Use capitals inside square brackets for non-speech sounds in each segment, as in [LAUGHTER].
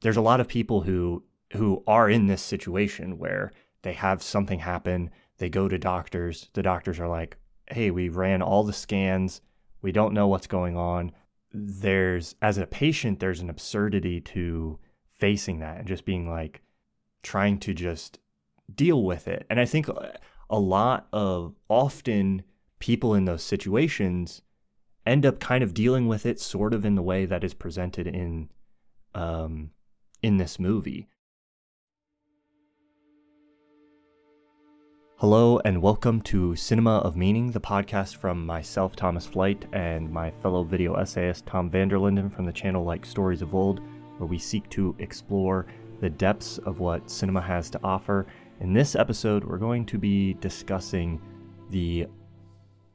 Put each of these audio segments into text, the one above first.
there's a lot of people who who are in this situation where they have something happen, they go to doctors, the doctors are like, "Hey, we ran all the scans, we don't know what's going on." There's as a patient, there's an absurdity to facing that and just being like trying to just deal with it. And I think a lot of often people in those situations end up kind of dealing with it sort of in the way that is presented in um, in this movie. Hello and welcome to Cinema of Meaning, the podcast from myself, Thomas Flight, and my fellow video essayist Tom van der Linden from the channel Like Stories of Old, where we seek to explore the depths of what cinema has to offer. In this episode, we're going to be discussing the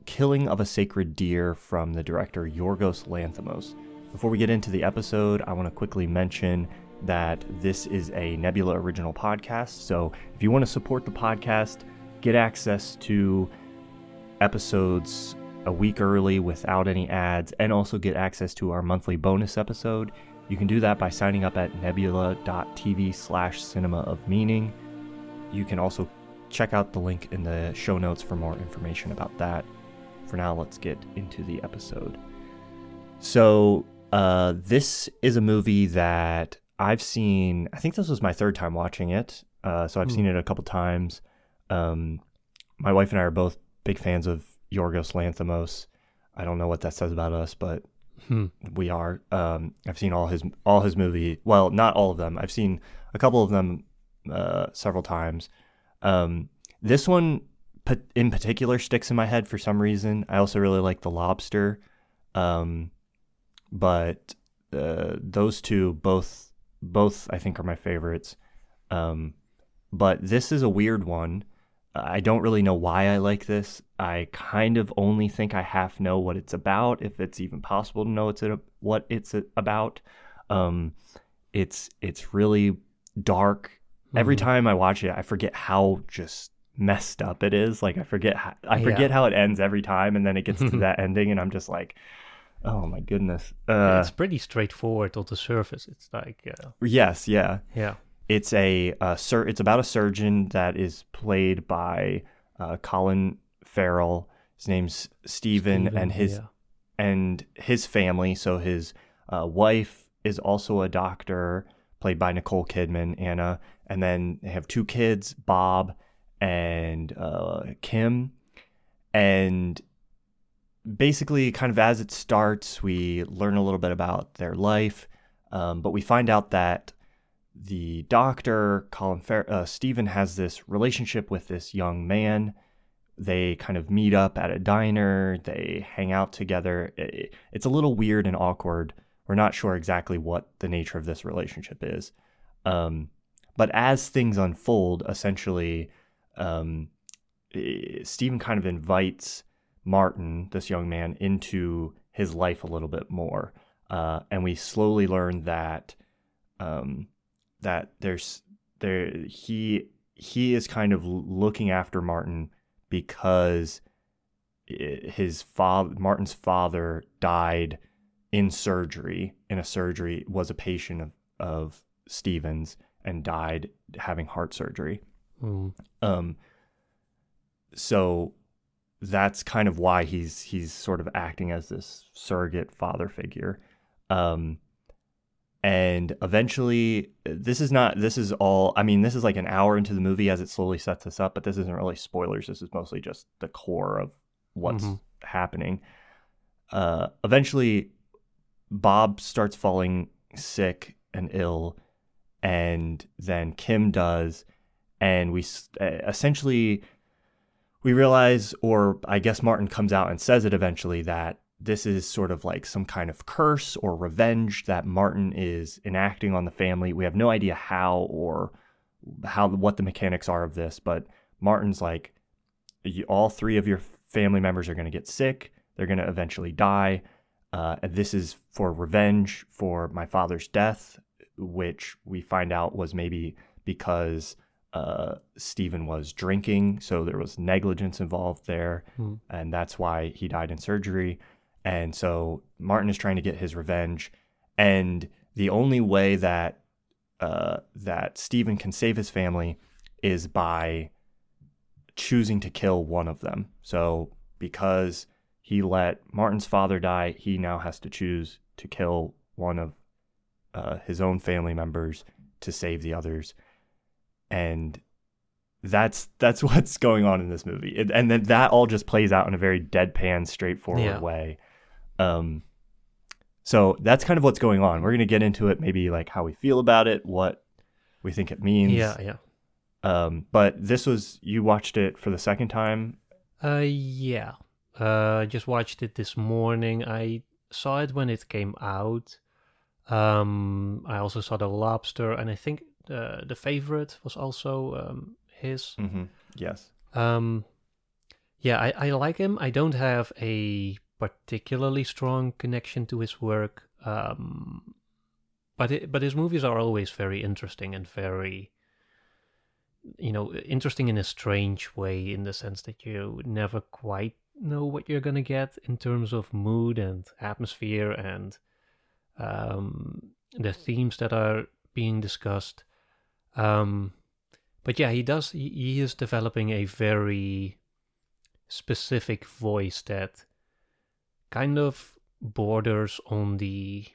killing of a sacred deer from the director Yorgos Lanthimos. Before we get into the episode, I want to quickly mention that this is a Nebula original podcast. So if you want to support the podcast, get access to episodes a week early without any ads, and also get access to our monthly bonus episode. You can do that by signing up at nebula.tv slash cinema of meaning. You can also check out the link in the show notes for more information about that. For now, let's get into the episode. So, uh, this is a movie that I've seen, I think this was my third time watching it. Uh, so I've seen it a couple times. Um, my wife and I are both big fans of Yorgos Lanthimos. I don't know what that says about us, but Hmm. we are. Um, I've seen all his all his movie. Well, not all of them. I've seen a couple of them uh, several times. Um, this one in particular sticks in my head for some reason. I also really like The Lobster, um, but uh, those two both both I think are my favorites. Um, but this is a weird one. I don't really know why I like this. I kind of only think I half know what it's about, if it's even possible to know it's a, what it's about. Um, it's it's really dark. Every Mhm. time I watch it, I forget how just messed up it is. Like I forget how, I Yeah. forget how it ends every time, and then it gets to [LAUGHS] that ending, and I'm just like, oh my goodness. Uh, it's pretty straightforward on the surface. It's like, uh, yes, yeah. yeah. It's a, uh sur- It's about a surgeon that is played by uh, Colin Farrell. His name's Steven, Steven, and his yeah. and his family. So his uh, wife is also a doctor, played by Nicole Kidman, Anna, and then they have two kids, Bob and uh, Kim, and basically, kind of as it starts, we learn a little bit about their life, um, but we find out that the doctor, Colin Fer- uh, Steven, has this relationship with this young man. They kind of meet up at a diner. They hang out together. I- It's a little weird and awkward. We're not sure exactly what the nature of this relationship is. Um, but as things unfold, essentially, um, eh, Stephen kind of invites Martin, this young man, into his life a little bit more. Uh, and we slowly learn that um, that there's there he he is kind of looking after Martin because his father Martin's father died in surgery in a surgery was a patient of of Stevens and died having heart surgery. Mm. Um, so that's kind of why he's he's sort of acting as this surrogate father figure. Um, and eventually, this is not. This is all. I mean, this is like an hour into the movie as it slowly sets this up. But this isn't really spoilers. This is mostly just the core of what's Mhm. happening. Uh, eventually, Bob starts falling sick and ill, and then Kim does, and we uh, essentially we realize, or I guess Martin comes out and says it eventually that this is sort of like some kind of curse or revenge that Martin is enacting on the family. We have no idea how or how what the mechanics are of this, but Martin's like, all three of your family members are going to get sick. They're going to eventually die. Uh, this is for revenge for my father's death, which we find out was maybe because uh, Steven was drinking, so there was negligence involved there, Hmm. and that's why he died in surgery. And so Martin is trying to get his revenge, and the only way that uh, that Steven can save his family is by choosing to kill one of them. So because he let Martin's father die, he now has to choose to kill one of uh, his own family members to save the others, and that's that's [LAUGHS] what's going on in this movie. It, and then that all just plays out in a very deadpan, straightforward Yeah. way. Um, so that's kind of what's going on. We're gonna get into it, maybe like how we feel about it, what we think it means. Yeah, yeah. Um, but this was you watched it for the second time. Uh, yeah. Uh, I just watched it this morning. I saw it when it came out. Um, I also saw The Lobster, and I think uh, the favorite was also um, his. Mm-hmm. Yes. Um, yeah, I, I like him. I don't have a particularly strong connection to his work. Um, but it, but his movies are always very interesting and very, you know, interesting in a strange way, in the sense that you never quite know what you're gonna get in terms of mood and atmosphere and um, the themes that are being discussed. Um, but yeah, he does. He, he is developing a very specific voice that kind of borders on the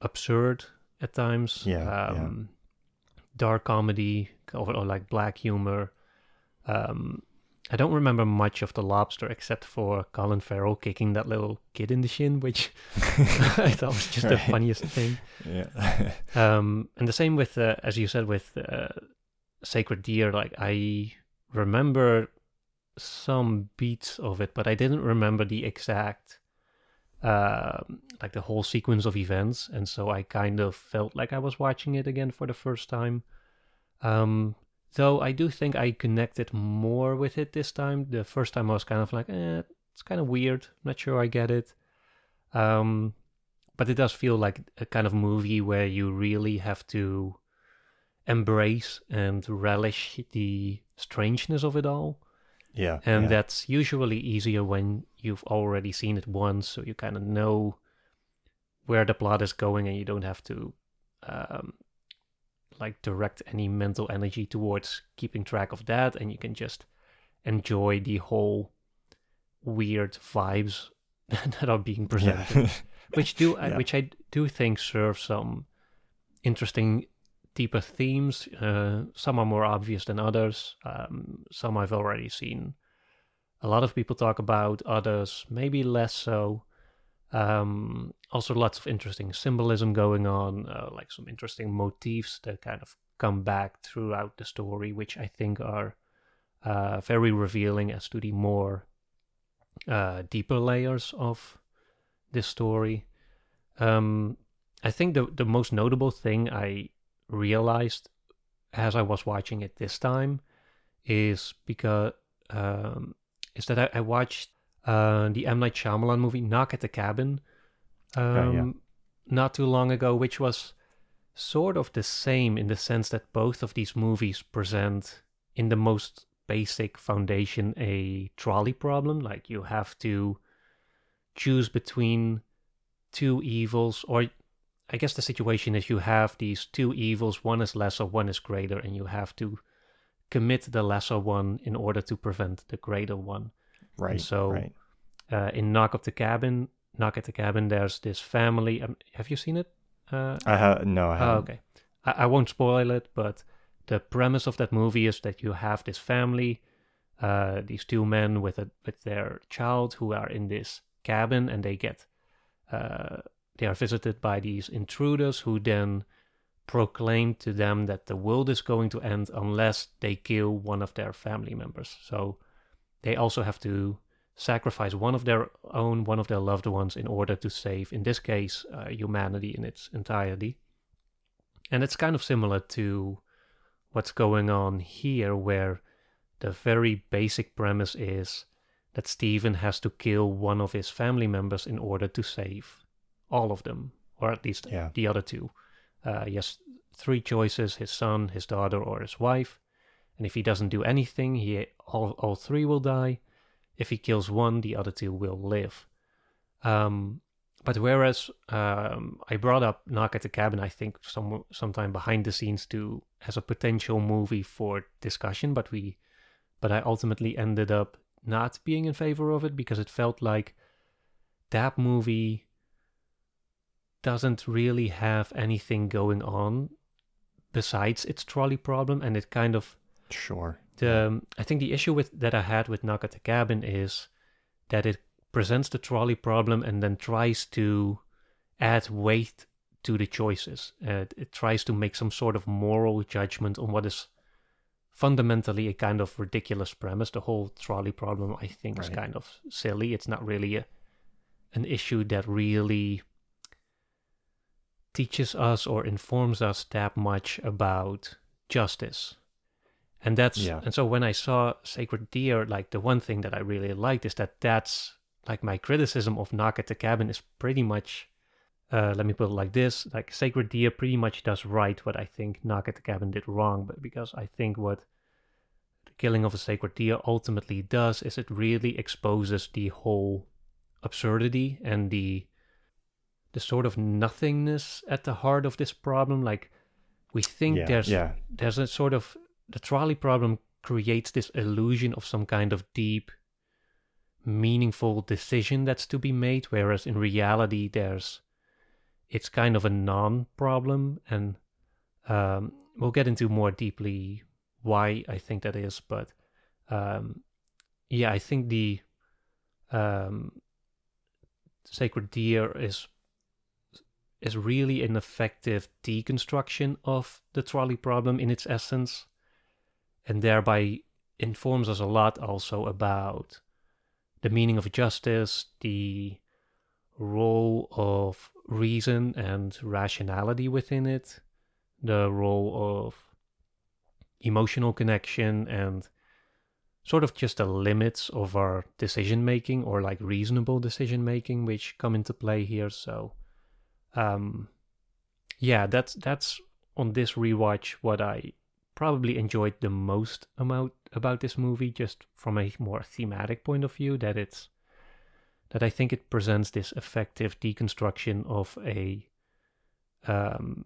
absurd at times. Yeah, yeah. Um, Dark comedy or, or like black humor. Um, I don't remember much of The Lobster except for Colin Farrell kicking that little kid in the shin, which [LAUGHS] I thought was just the funniest thing. Yeah. [LAUGHS] Um, and the same with, uh, as you said, with uh, Sacred Deer. Like I remember some beats of it, but I didn't remember the exact, uh, like the whole sequence of events. And so I kind of felt like I was watching it again for the first time. Um, though I do think I connected more with it this time. The first time I was kind of like, eh, it's kind of weird. not sure I get it. Um, but it does feel like a kind of movie where you really have to embrace and relish the strangeness of it all. yeah. And yeah. that's usually easier when you've already seen it once, so you kind of know where the plot is going and you don't have to um, like direct any mental energy towards keeping track of that and you can just enjoy the whole weird vibes [LAUGHS] that are being presented yeah. [LAUGHS] which do Yeah. which I do think serve some interesting deeper themes. Uh, some are more obvious than others. Um, some I've already seen a lot of people talk about. Others maybe less so. Um, also, lots of interesting symbolism going on, uh, like some interesting motifs that kind of come back throughout the story, which I think are uh, very revealing as to the more uh, deeper layers of this story. Um, I think the the most notable thing I realized as I was watching it this time is because um, is that I, I watched uh, the M Night Shyamalan movie Knock at the Cabin um, Okay, yeah. not too long ago, which was sort of the same in the sense that both of these movies present in the most basic foundation a trolley problem like you have to choose between two evils or i guess the situation is you have these two evils one is lesser one is greater and you have to commit the lesser one in order to prevent the greater one right. so- right. uh, in knock up the cabin knock at the cabin there's this family um, have you seen it uh, I have no. I Oh, haven't. okay. I, I won't spoil it, but the premise of that movie is that you have this family, uh, these two men with a with their child who are in this cabin, and they get uh, they are visited by these intruders who then proclaim to them that the world is going to end unless they kill one of their family members. So they also have to sacrifice one of their own, one of their loved ones, in order to save, in this case, uh, humanity in its entirety. And it's kind of similar to what's going on here, where the very basic premise is that Steven has to kill one of his family members in order to save all of them, or at least Yeah. the other two. Uh, he has three choices his son, his daughter, or his wife. And if he doesn't do anything, he all, all three will die. If he kills one, the other two will live. Um, but whereas um, I brought up Knock at the Cabin, I think some sometime behind the scenes to as a potential movie for discussion, but we, but I ultimately ended up not being in favor of it because it felt like that movie doesn't really have anything going on besides its trolley problem, and it kind of sure. The um, I think the issue with that I had with Knock at the Cabin is that it presents the trolley problem and then tries to add weight to the choices. Uh, it tries to make some sort of moral judgment on what is fundamentally a kind of ridiculous premise. The whole trolley problem, I think, right. is kind of silly. It's not really a, an issue that really teaches us or informs us that much about justice. And that's yeah. and so when I saw Sacred Deer, like the one thing that I really liked is that that's like my criticism of Knock at the Cabin is pretty much uh, let me put it like this like Sacred Deer pretty much does right what I think Knock at the Cabin did wrong, but because I think what the killing of a sacred deer ultimately does is it really exposes the whole absurdity and the the sort of nothingness at the heart of this problem. Like we think yeah, there's yeah. there's a sort of the trolley problem creates this illusion of some kind of deep meaningful decision that's to be made whereas in reality there's it's kind of a non-problem. And um, we'll get into more deeply why i think that is but um, yeah i think the um, sacred deer is is really an effective deconstruction of the trolley problem in its essence and thereby informs us a lot also about the meaning of justice, the role of reason and rationality within it, the role of emotional connection and sort of just the limits of our decision making or like reasonable decision making which come into play here. So um yeah that's that's on this rewatch what i probably enjoyed the most amount about this movie just from a more thematic point of view that it's that I think it presents this effective deconstruction of a um,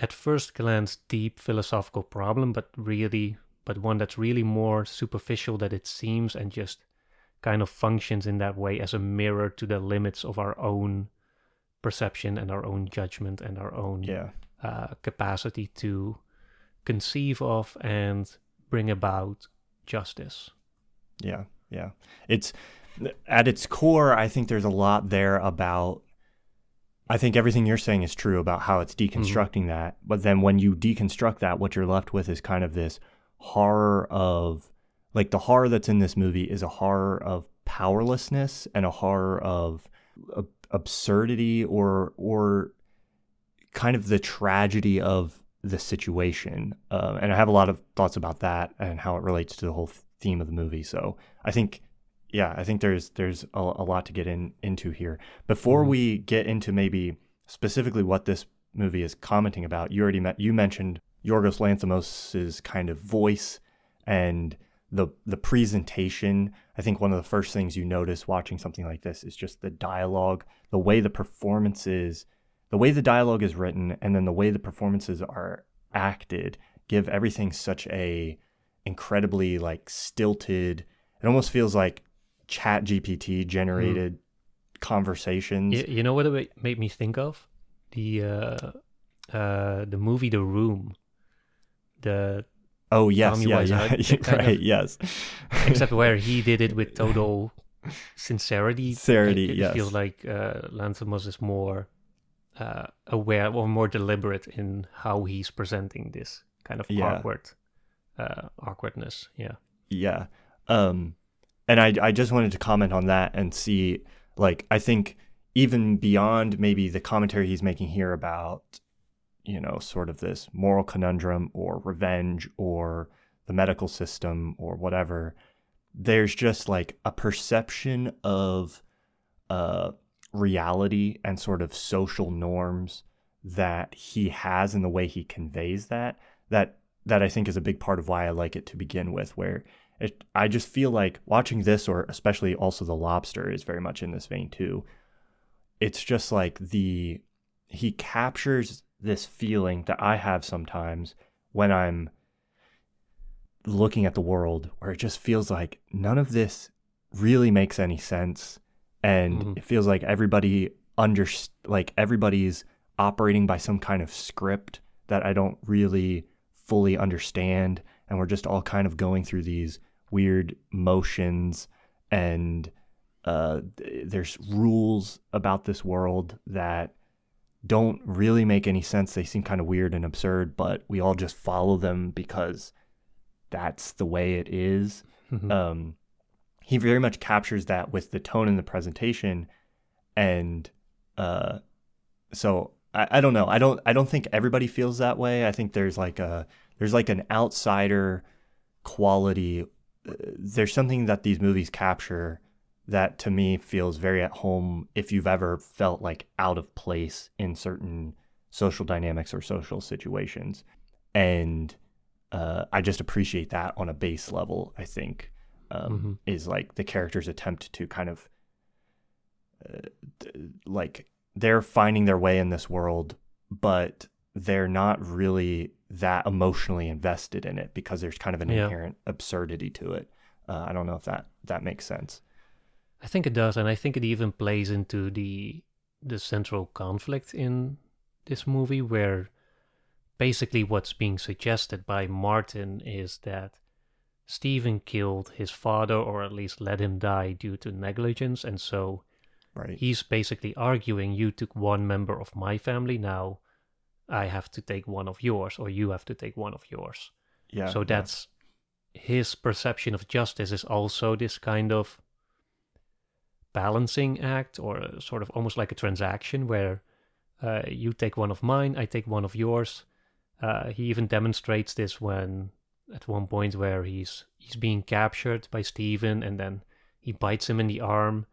at first glance deep philosophical problem but really but one that's really more superficial than it seems and just kind of functions in that way as a mirror to the limits of our own perception and our own judgment and our own yeah. uh, capacity to conceive of and bring about justice. Yeah, yeah. It's at its core, I think there's a lot there about I think everything you're saying is true about how it's mm-hmm. deconstructing mm-hmm. that. But then when you deconstruct that, what you're left with is kind of this horror of like the horror that's in this movie is a horror of powerlessness and a horror of absurdity or or kind of the tragedy of the situation. Uh, and I have a lot of thoughts about that and how it relates to the whole theme of the movie. So I think, yeah, I think there's there's a, a lot to get in into here. Before mm-hmm. we get into maybe specifically what this movie is commenting about, you already met, you mentioned Yorgos Lanthimos's kind of voice and the the presentation. I think one of the first things you notice watching something like this is just the dialogue, the way the performances the way the dialogue is written and then the way the performances are acted give everything such a incredibly like stilted it almost feels like chat gpt generated mm. conversations you, you, know what it made me think of the uh uh the movie the room the oh yes yeah, yeah, yeah [LAUGHS] right of, yes except where he [LAUGHS] did it with total sincerity sincerity it, it yes. feels like uh lanthimos is more uh, aware or more deliberate in how he's presenting this kind of yeah. awkward uh, awkwardness. Yeah. Yeah. Um, and I I just wanted to comment on that and see like I think even beyond maybe the commentary he's making here about you know sort of this moral conundrum or revenge or the medical system or whatever there's just like a perception of uh reality and sort of social norms that he has in the way he conveys that that that I think is a big part of why I like it to begin with where it I just feel like watching this or especially also The Lobster is very much in this vein too. It's just like the he captures this feeling that I have sometimes when I'm looking at the world where it just feels like none of this really makes any sense and Mhm. it feels like everybody under like everybody's operating by some kind of script that I don't really fully understand and we're just all kind of going through these weird motions and uh, th- there's rules about this world that don't really make any sense. They seem kind of weird and absurd, but we all just follow them because that's the way it is. Mhm. Um, he very much captures that with the tone in the presentation, and uh, so I, I don't know. I don't I don't think everybody feels that way. I think there's like a there's like an outsider quality. Uh, there's something that these movies capture that to me feels very at home if you've ever felt like out of place in certain social dynamics or social situations. And uh, I just appreciate that on a base level, I think, um, Mhm. is like the character's attempt to kind of uh, like they're finding their way in this world, but they're not really that emotionally invested in it because there's kind of an Yeah. inherent absurdity to it. Uh, I don't know if that that makes sense. I think it does, and I think it even plays into the the central conflict in this movie, where basically what's being suggested by Martin is that Steven killed his father, or at least let him die due to negligence, and so Right. he's basically arguing you took one member of my family, now I have to take one of yours, or you have to take one of yours. yeah. so yeah. that's his perception of justice is also this kind of balancing act or sort of almost like a transaction where uh, you take one of mine i take one of yours uh, he even demonstrates this when at one point where he's he's being captured by Steven and then he bites him in the arm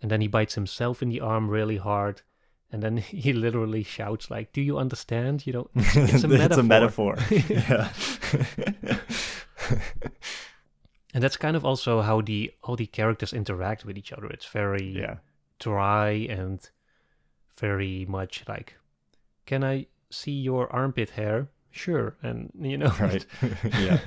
and then he bites himself in the arm really hard and then [LAUGHS] he literally shouts like do you understand you know it's a [LAUGHS] it's a metaphor. metaphor. [LAUGHS] yeah. and that's kind of also how the all the characters interact with each other it's very yeah. dry and very much like can i see your armpit hair sure and you know [LAUGHS] Right. [LAUGHS] yeah.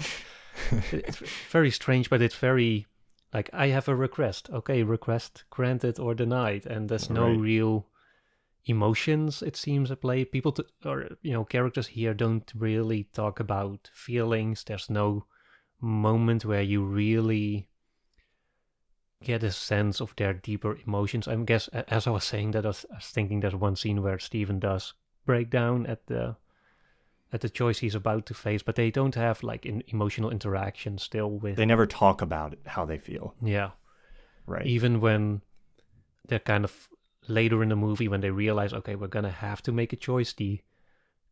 it's very strange but it's very like i have a request okay request granted or denied and there's no Right. real emotions it seems at play people to, or you know characters here don't really talk about feelings there's no moment where you really get a sense of their deeper emotions i guess as i was saying that I was, I was thinking there's one scene where Steven does break down at the at the choice he's about to face but they don't have like an emotional interaction still with They never talk about it, how they feel. yeah Right. even when they're kind of later in the movie when they realize okay we're gonna have to make a choice the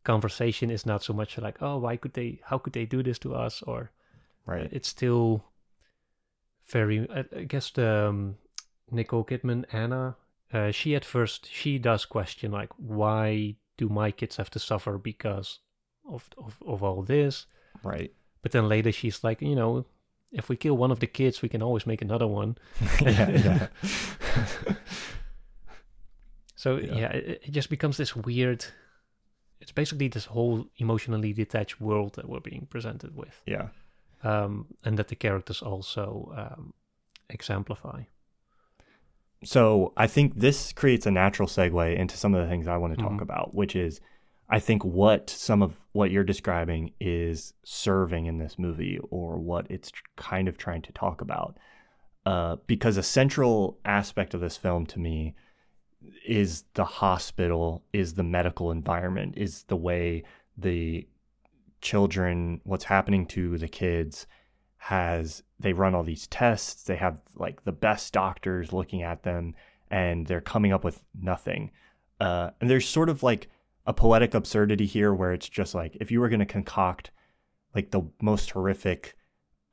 conversation is not so much like oh why could they how could they do this to us or right. it's still very i, I guess the um, nicole kidman anna uh, she at first she does question like why do my kids have to suffer because of of, of all this Right. but then later she's like you know if we kill one of the kids we can always make another one [LAUGHS] yeah. Yeah. [LAUGHS] So Yeah. yeah, it, it just becomes this weird. It's basically this whole emotionally detached world that we're being presented with, yeah. um, and that the characters also um, exemplify. So I think this creates a natural segue into some of the things I want to talk Mhm. about, which is I think what some of what you're describing is serving in this movie or what it's kind of trying to talk about. Uh, because a central aspect of this film to me is the hospital, is the medical environment, is the way the children, what's happening to the kids has they run all these tests they have like the best doctors looking at them and they're coming up with nothing uh, and there's sort of like a poetic absurdity here where it's just like if you were going to concoct like the most horrific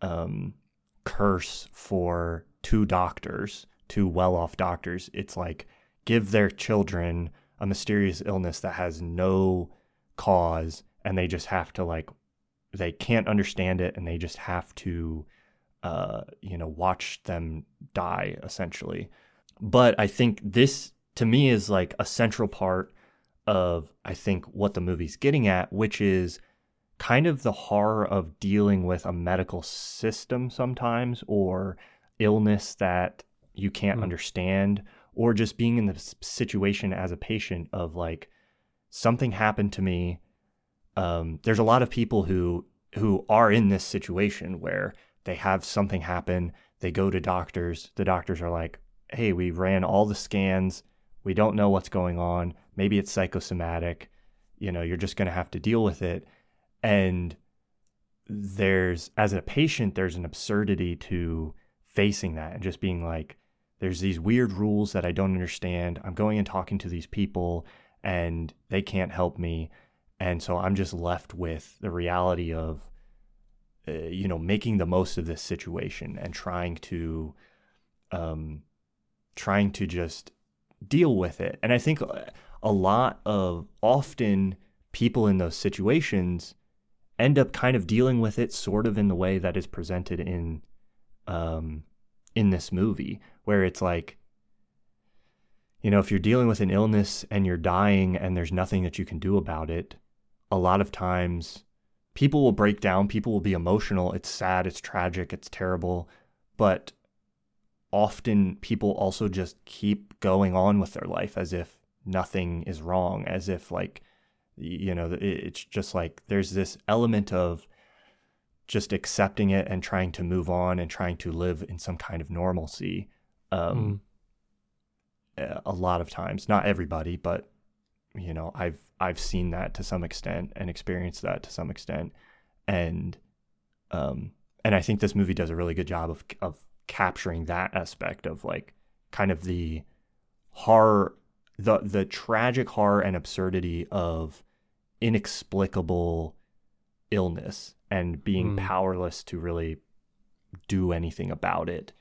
um, curse for two doctors two well-off doctors it's like give their children a mysterious illness that has no cause and they just have to like they can't understand it and they just have to uh you know watch them die essentially. But i think this to me is like a central part of I think what the movie's getting at, which is kind of the horror of dealing with a medical system sometimes or illness that you can't mm. understand or just being in the situation as a patient of like something happened to me um, there's a lot of people who who are in this situation where they have something happen they go to doctors the doctors are like hey we ran all the scans we don't know what's going on maybe it's psychosomatic you know you're just going to have to deal with it and there's as a patient there's an absurdity to facing that and just being like there's these weird rules that I don't understand. I'm going and talking to these people and they can't help me. And so I'm just left with the reality of, uh, you know, making the most of this situation and trying to, um, trying to just deal with it. And I think a lot of often people in those situations end up kind of dealing with it sort of in the way that is presented in, um, in this movie, where it's like, you know, if you're dealing with an illness and you're dying and there's nothing that you can do about it, a lot of times people will break down, people will be emotional. It's sad, it's tragic, it's terrible. But often people also just keep going on with their life as if nothing is wrong, as if, like, you know, it's just like there's this element of just accepting it and trying to move on and trying to live in some kind of normalcy um, mm. a lot of times not everybody but you know i've i've seen that to some extent and experienced that to some extent and um and i think this movie does a really good job of of capturing that aspect of like kind of the horror the the tragic horror and absurdity of inexplicable illness and being mm. powerless to really do anything about it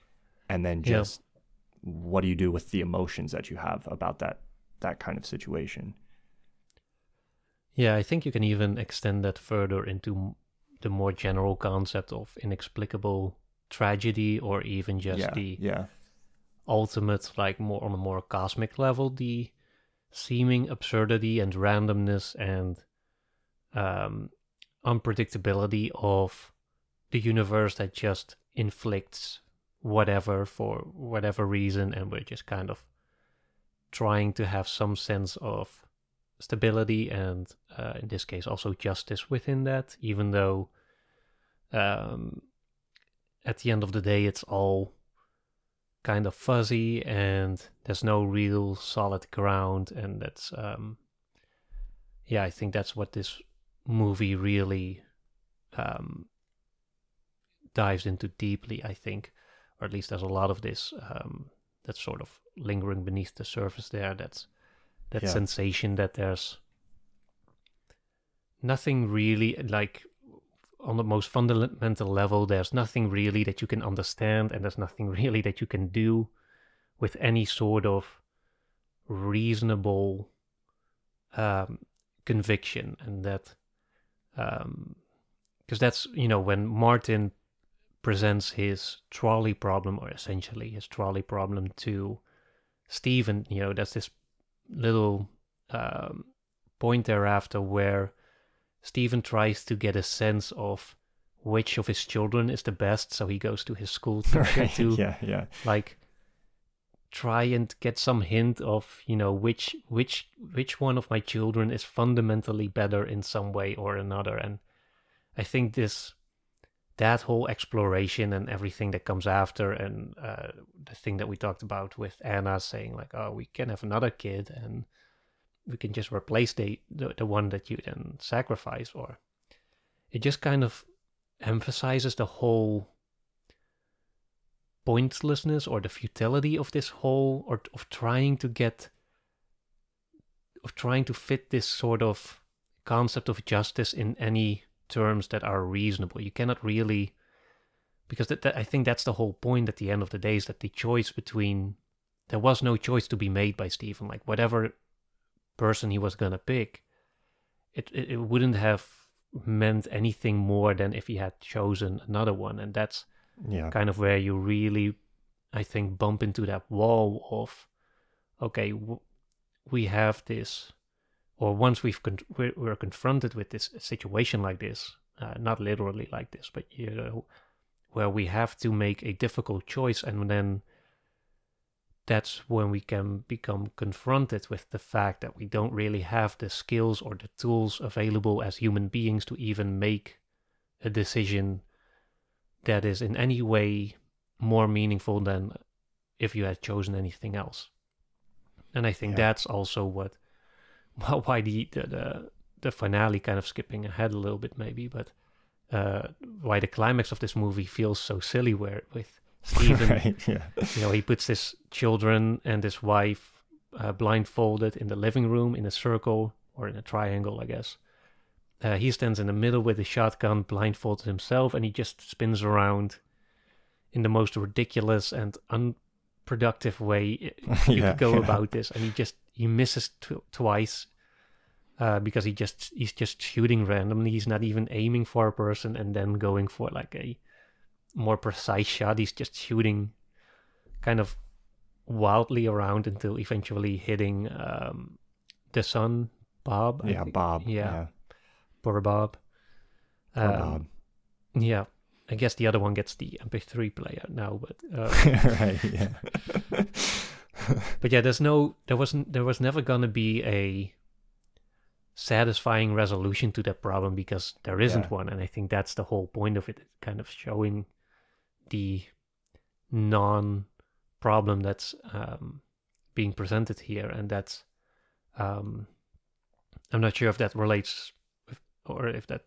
and then just yeah. what do you do with the emotions that you have about that that kind of situation yeah i think you can even extend that further into the more general concept of inexplicable tragedy or even just yeah, the yeah. ultimate like more on a more cosmic level the seeming absurdity and randomness and um unpredictability of the universe that just inflicts whatever for whatever reason and we're just kind of trying to have some sense of stability and uh, in this case also justice within that even though um, at the end of the day it's all kind of fuzzy and there's no real solid ground and that's um, yeah i think that's what this movie really um, dives into deeply, I think, or at least there's a lot of this um, that's sort of lingering beneath the surface there. That's that yeah. sensation that there's nothing really like on the most fundamental level. There's nothing really that you can understand, and there's nothing [LAUGHS] really that you can do with any sort of reasonable um, conviction, and that because um, that's you know when Martin presents his trolley problem or essentially his trolley problem to Steven, you know, that's this little um, point thereafter where Steven tries to get a sense of which of his children is the best, so he goes to his school [LAUGHS] teacher to yeah, yeah. like try and get some hint of you know which which which one of my children is fundamentally better in some way or another and i think this that whole exploration and everything that comes after and uh, the thing that we talked about with anna saying like oh we can have another kid and we can just replace the, the, the one that you then sacrifice or it just kind of emphasizes the whole pointlessness or the futility of this whole or of trying to get of trying to fit this sort of concept of justice in any terms that are reasonable. You cannot really because that, that, I think that's the whole point at the end of the day is that the choice between there was no choice to be made by Steven. Like whatever person he was gonna pick, it, it, it wouldn't have meant anything more than if he had chosen another one, and that's yeah. kind of where you really, I think, bump into that wall of, okay, w- we have this, or once we've con- we're, we're confronted with this situation like this, uh, not literally like this, but you know, where we have to make a difficult choice, and then that's when we can become confronted with the fact that we don't really have the skills or the tools available as human beings to even make a decision that is in any way more meaningful than if you had chosen anything else. And I think Yeah. that's also what [LAUGHS] well, why the, the the the finale kind of skipping ahead a little bit maybe, but uh, why the climax of this movie feels so silly where with Steven [LAUGHS] right. Yeah. you know, he puts his children and his wife uh, blindfolded in the living room in a circle or in a triangle, I guess. Uh, he stands in the middle with a shotgun, blindfolded himself, and he just spins around in the most ridiculous and unproductive way [LAUGHS] you Yeah, could go yeah. about this. And he just he misses tw- twice uh, because he just he's just shooting randomly. He's not even aiming for a person and then going for like a more precise shot. He's just shooting kind of wildly around until eventually hitting um, the son, Bob. I Yeah. think. Bob. Yeah. Yeah. Poor Bob. Poor Um, Bob. Yeah. I guess the other one gets the MP3 player now, but uh, [LAUGHS] right. Yeah. but yeah, there's no, there wasn't, there was never gonna be a satisfying resolution to that problem because there isn't Yeah. one, and I think that's the whole point of it, kind of showing the non-problem that's um, being presented here, and that's, um, I'm not sure if that relates, with, or if that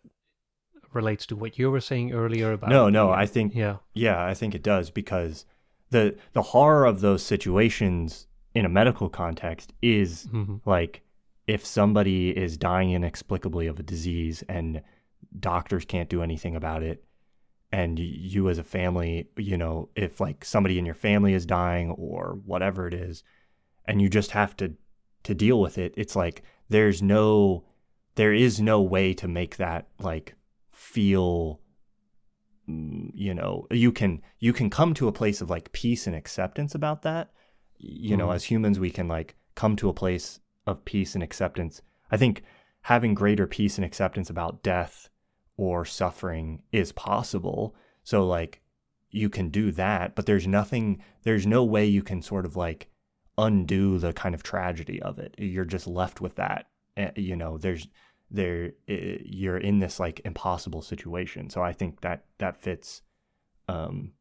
relates to what you were saying earlier about. No, no, the- I think yeah, Yeah, I think it does because the the horror of those situations in a medical context is Mhm. like if somebody is dying inexplicably of a disease and doctors can't do anything about it and you as a family, you know, if like somebody in your family is dying or whatever it is and you just have to to deal with it, it's like there's no there is no way to make that like feel mm, you know you can you can come to a place of like peace and acceptance about that you know Mhm. as humans we can like come to a place of peace and acceptance i think having greater peace and acceptance about death or suffering is possible. So like you can do that but there's nothing there's no way you can sort of like undo the kind of tragedy of it. You're just left with that Eh, you know there's there eh, you're in this like impossible situation. So i think that that fits um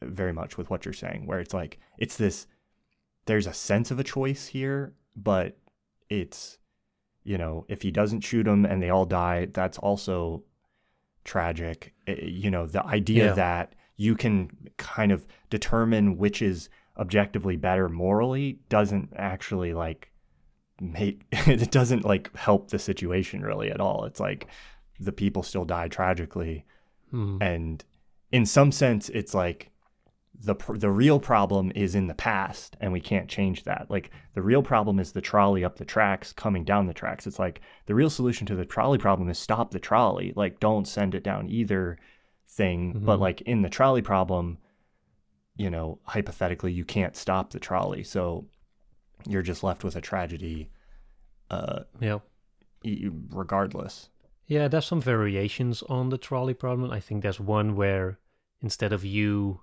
very much with what you're saying where it's like it's this there's a sense of a choice here but it's you know if he doesn't shoot them and they all die that's also tragic Eh, you know the idea Yeah. that you can kind of determine which is objectively better morally doesn't actually like make [LAUGHS] it doesn't like help the situation really at all it's like the people still die tragically Mhm. and in some sense it's like the pr- the real problem is in the past and we can't change that like the real problem is the trolley up the tracks coming down the tracks it's like the real solution to the trolley problem is stop the trolley like don't send it down either thing but Mhm. like in the trolley problem you know hypothetically you can't stop the trolley so you're just left with a tragedy uh yeah. regardless Yeah, there's some variations on the trolley problem. I think there's one where instead of you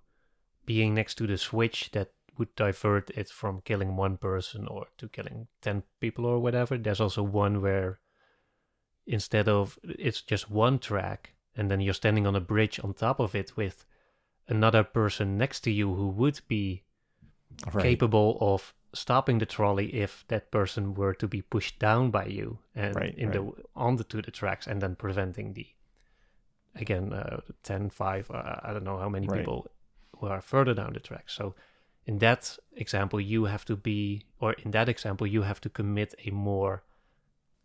being next to the switch that would divert it from killing one person or to killing 10 people or whatever, there's also one where instead of it's just one track and then you're standing on a bridge on top of it with another person next to you who would be right capable of stopping the trolley if that person were to be pushed down by you and Right, in the onto the tracks and then preventing the again uh, 10 5 uh, i don't know how many Right. people who are further down the track. so in that example you have to be or in that example you have to commit a more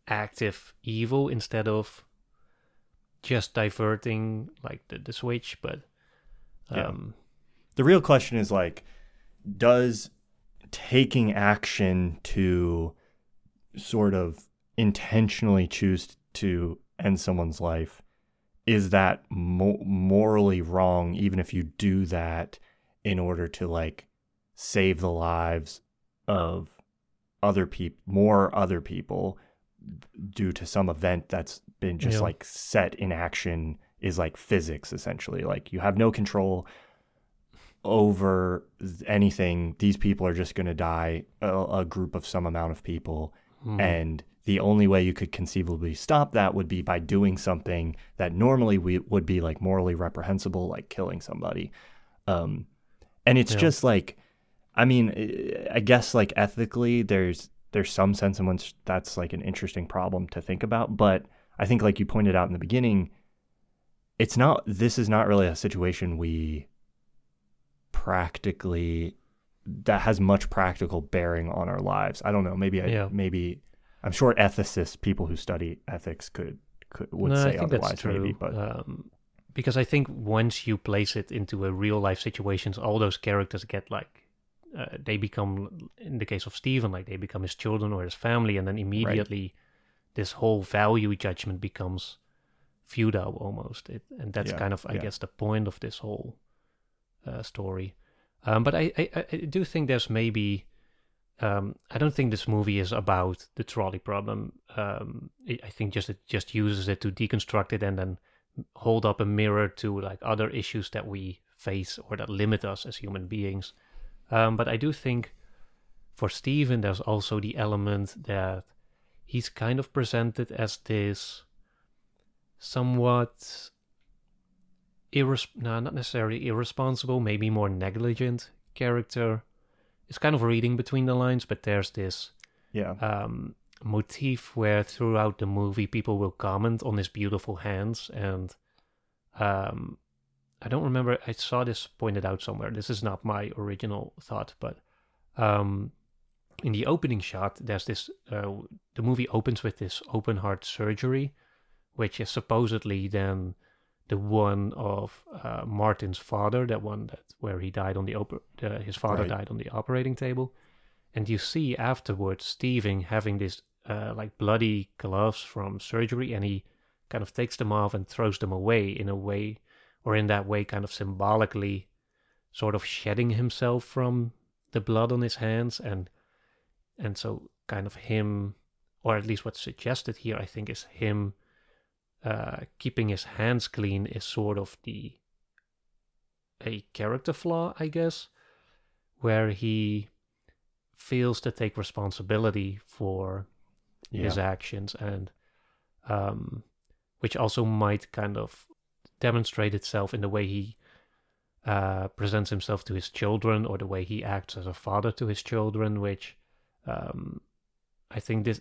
active evil instead of just diverting like the, the switch but Yeah. um the real question is like does taking action to sort of intentionally choose to end someone's life is that mo- morally wrong even if you do that in order to like save the lives of other people, more other people, due to some event that's been just Yeah. like set in action is like physics essentially. Like you have no control over anything. These people are just going to die, a, a group of some amount of people. Mhm. And the only way you could conceivably stop that would be by doing something that normally we would be like morally reprehensible, like killing somebody. Um, and it's Yeah. just like, I mean, eh, I guess like ethically, there's there's some sense in which that's like an interesting problem to think about. But I think, like you pointed out in the beginning, it's not. This is not really a situation we practically that has much practical bearing on our lives. I don't know. Maybe I Yeah. maybe I'm sure ethicists, people who study ethics, could could would no, say otherwise. Maybe, but um, because I think once you place it into a real life situations, all those characters get like uh, they become, in the case of Steven, like they become his children or his family, and then immediately this whole value judgment becomes feudal almost. It, and that's Yeah, kind of, I yeah. guess, the point of this whole uh, story. Um, but I, I- I do think there's maybe. Um, I don't think this movie is about the trolley problem. Um, I think just it just uses it to deconstruct it and then hold up a mirror to like other issues that we face or that limit us as human beings. Um, but I do think for Steven, there's also the element that he's kind of presented as this somewhat irres- no, not necessarily irresponsible, maybe more negligent character. It's kind of reading between the lines, but there's this yeah, um, motif where throughout the movie people will comment on his beautiful hands and um, I don't remember I saw this pointed out somewhere. This is not my original thought, but um, in the opening shot, there's this. Uh, the movie opens with this open heart surgery, which is supposedly then the one of uh, Martin's father, that one that where he died on the oper- uh, his father Right. died on the operating table, and you see afterwards Steven having this uh, like bloody gloves from surgery, and he kind of takes them off and throws them away in a way, or in that way, kind of symbolically, sort of shedding himself from the blood on his hands, and and so kind of him, or at least what's suggested here, I think, is him uh, keeping his hands clean is sort of the a character flaw, I guess, where he fails to take responsibility for his actions and um, which also might kind of demonstrate itself in the way he uh, presents himself to his children or the way he acts as a father to his children which um, i think this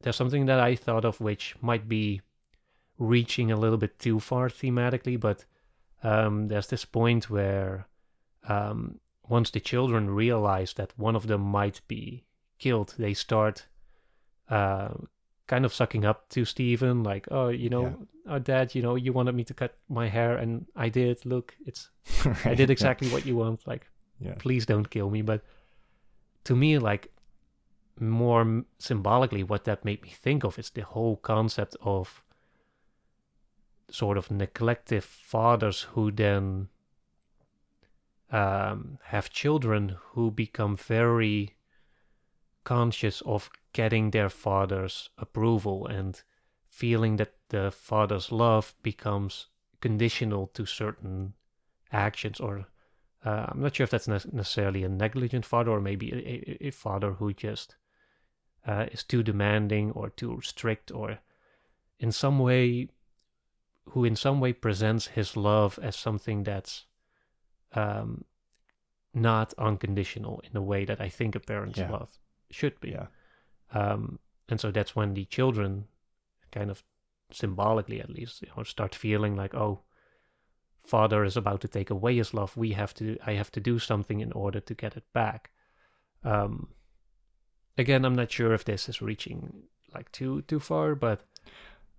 there's something that i thought of which might be reaching a little bit too far thematically but um, there's this point where um, once the children realize that one of them might be killed they start uh, kind of sucking up to Steven, like, oh, you know, oh, dad, you know, you wanted me to cut my hair, and I did. Look, it's [LAUGHS] I Right, did yeah, exactly what you want. Like, Yeah, please don't kill me. But to me, like, more symbolically, what that made me think of is the whole concept of sort of neglective fathers who then um, have children who become very conscious of getting their father's approval and feeling that the father's love becomes conditional to certain actions or uh, i'm not sure if that's ne- necessarily a negligent father or maybe a, a, a father who just uh, is too demanding or too strict or in some way who in some way presents his love as something that's um, not unconditional in the way that i think a parent's Yeah. love should be yeah, um, and so that's when the children kind of symbolically at least you know start feeling like oh father is about to take away his love we have to i have to do something in order to get it back um again i'm not sure if this is reaching like too too far but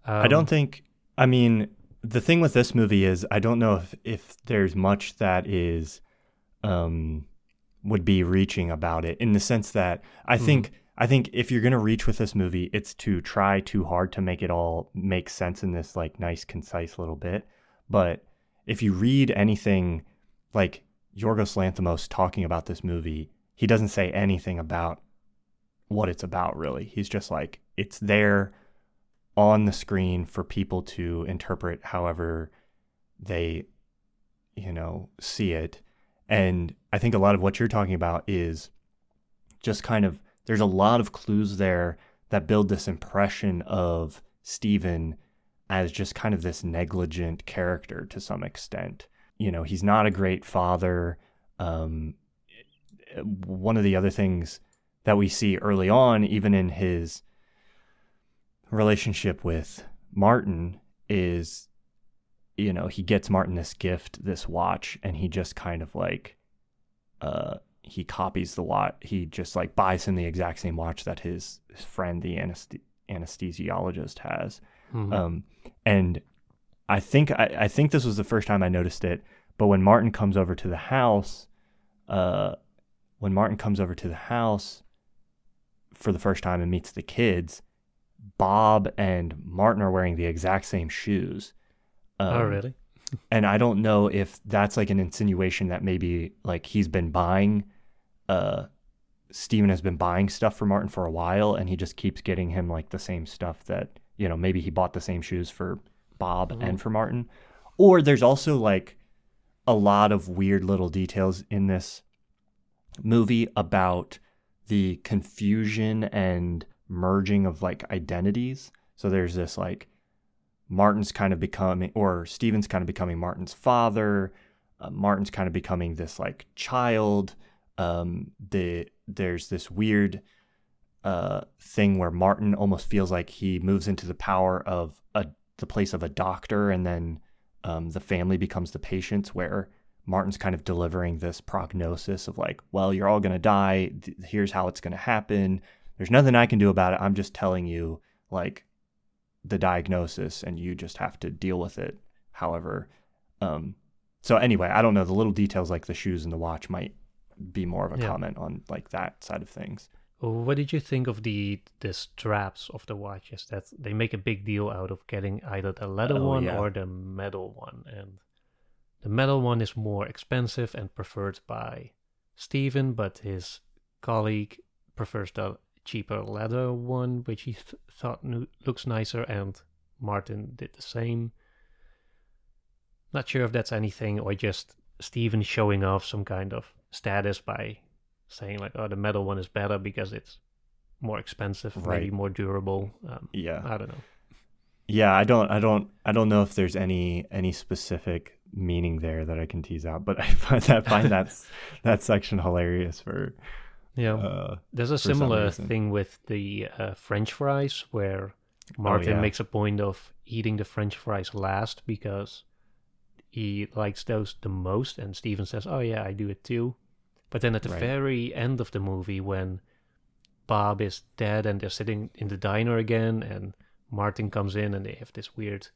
um, I don't think. I mean, the thing with this movie is I don't know if if there's much that is, um, would be reaching about it in the sense that I Mhm. think I think if you're gonna reach with this movie, it's to try too hard to make it all make sense in this like nice concise little bit. But if you read anything like Yorgos Lanthimos talking about this movie, he doesn't say anything about what it's about really. He's just like it's there on the screen for people to interpret however they you know see it. And I think a lot of what you're talking about is just kind of there's a lot of clues there that build this impression of Steven as just kind of this negligent character to some extent. You know, he's not a great father. Um, one of the other things that we see early on, even in his relationship with Martin, is you know he gets Martin this gift, this watch, and he just kind of like uh, he copies the watch. He just like buys him the exact same watch that his, his friend, the anesthe- anesthesiologist, has. Mm-hmm. Um, and I think I, I think this was the first time I noticed it. But when Martin comes over to the house, uh, when Martin comes over to the house for the first time and meets the kids, Bob and Martin are wearing the exact same shoes. Oh, um, oh, really? [LAUGHS] and I don't know if that's like an insinuation that maybe like he's been buying, uh, Steven has been buying stuff for Martin for a while, and he just keeps getting him like the same stuff that you know maybe he bought the same shoes for Bob mm-hmm. and for Martin, or there's also like a lot of weird little details in this movie about the confusion and merging of like identities. So there's this like Martin's kind of becoming, or Steven's kind of becoming Martin's father. Uh, Martin's kind of becoming this like child. Um, the there's this weird uh, thing where Martin almost feels like he moves into the power of a the place of a doctor, and then um, the family becomes the patients. Where Martin's kind of delivering this prognosis of like, well, you're all gonna die. Here's how it's gonna happen. There's nothing I can do about it. I'm just telling you, like, the diagnosis and you just have to deal with it however um so anyway i don't know the little details like the shoes and the watch might be more of a yeah. comment on like that side of things what did you think of the the straps of the watches that they make a big deal out of getting either the leather oh, one yeah. or the metal one and the metal one is more expensive and preferred by Steven, but his colleague prefers the cheaper leather one, which he th- thought looks nicer, and Martin did the same. Not sure if that's anything or just Steven showing off some kind of status by saying like, "Oh, the metal one is better because it's more expensive, right. maybe more durable." Um, yeah, I don't know. Yeah, I don't, I don't, I don't know if there's any any specific meaning there that I can tease out, but I [LAUGHS] find that find that [LAUGHS] that section hilarious for yeah. Uh, There's a similar thing with the uh, French fries where oh, Martin oh, yeah. makes a point of eating the French fries last because he likes those the most, and Steven says, "Oh yeah, I do it too." But then at the right. very end of the movie, when Bob is dead and they're sitting in the diner again, and Martin comes in and they have this weird.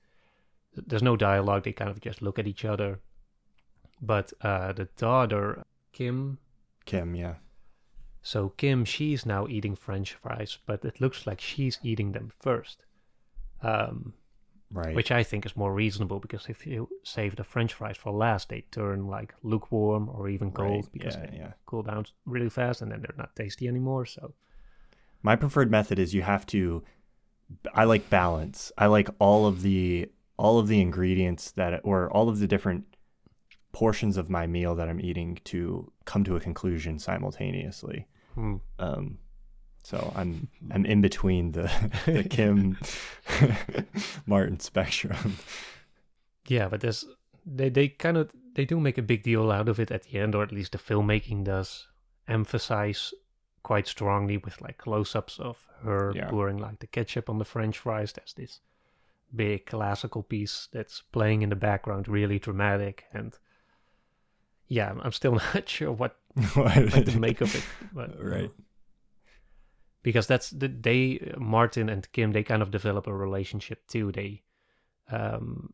There's no dialogue; they kind of just look at each other. But uh, the daughter, Kim. Kim, yeah so Kim, she's now eating French fries, but it looks like she's eating them first. Um, right. Which I think is more reasonable because if you save the French fries for last, they turn like lukewarm or even cold right. because yeah, they yeah. cool down really fast and then they're not tasty anymore. So, my preferred method is you have to. I like balance. I like all of the all of the ingredients that or all of the different portions of my meal that I'm eating to come to a conclusion simultaneously. Hmm. Um, so [LAUGHS] I'm I'm in between the the Kim [LAUGHS] Martin spectrum. Yeah, but there's they they kind of they do make a big deal out of it at the end, or at least the filmmaking does emphasize quite strongly with like close-ups of her yeah. pouring like the ketchup on the French fries. There's this big classical piece that's playing in the background, really dramatic, and yeah, I'm still [LAUGHS] not sure what [LAUGHS] what to make of it. But, right. because that's the they Martin and Kim they kind of develop a relationship too. They, um,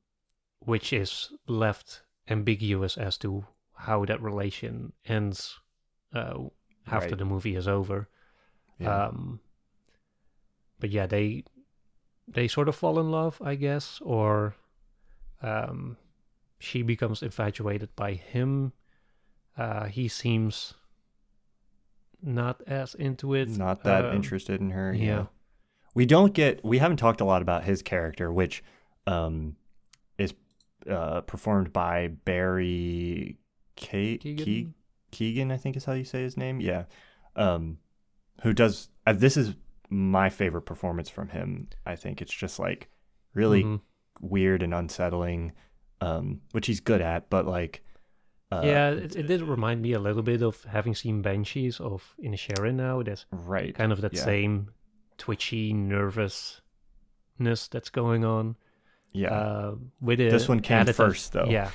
which is left ambiguous as to how that relation ends uh, after right. the movie is over. Yeah. Um, but yeah, they they sort of fall in love, I guess, or um, she becomes infatuated by him uh, he seems not as into it. Not that Um, interested in her. yeah. Yeah. We don't get. We haven't talked a lot about his character, which um, is uh, performed by Barry Ke- Keoghan? Ke- Keoghan. I think is how you say his name. Yeah. Um, who does? Uh, this is my favorite performance from him. I think it's just like really Mhm. weird and unsettling, um, which he's good at. But like, uh, yeah, it, it did remind me a little bit of having seen Banshees of Inisherin now. There's right. kind of that yeah. same twitchy nervousness that's going on. Yeah. Uh, with This one came of- first, though. Yeah,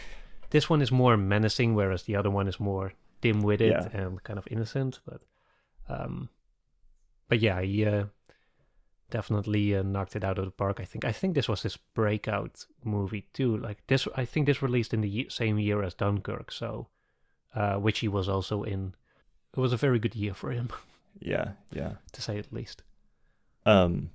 this one is more menacing, whereas the other one is more dim-witted Yeah. and kind of innocent. But, um, but yeah, he uh, definitely uh, knocked it out of the park. I think. I think this was his breakout movie too. Like this, I think this released in the ye- same year as Dunkirk, so uh, which he was also in. It was a very good year for him, [LAUGHS] yeah. Yeah. to say at least. Um,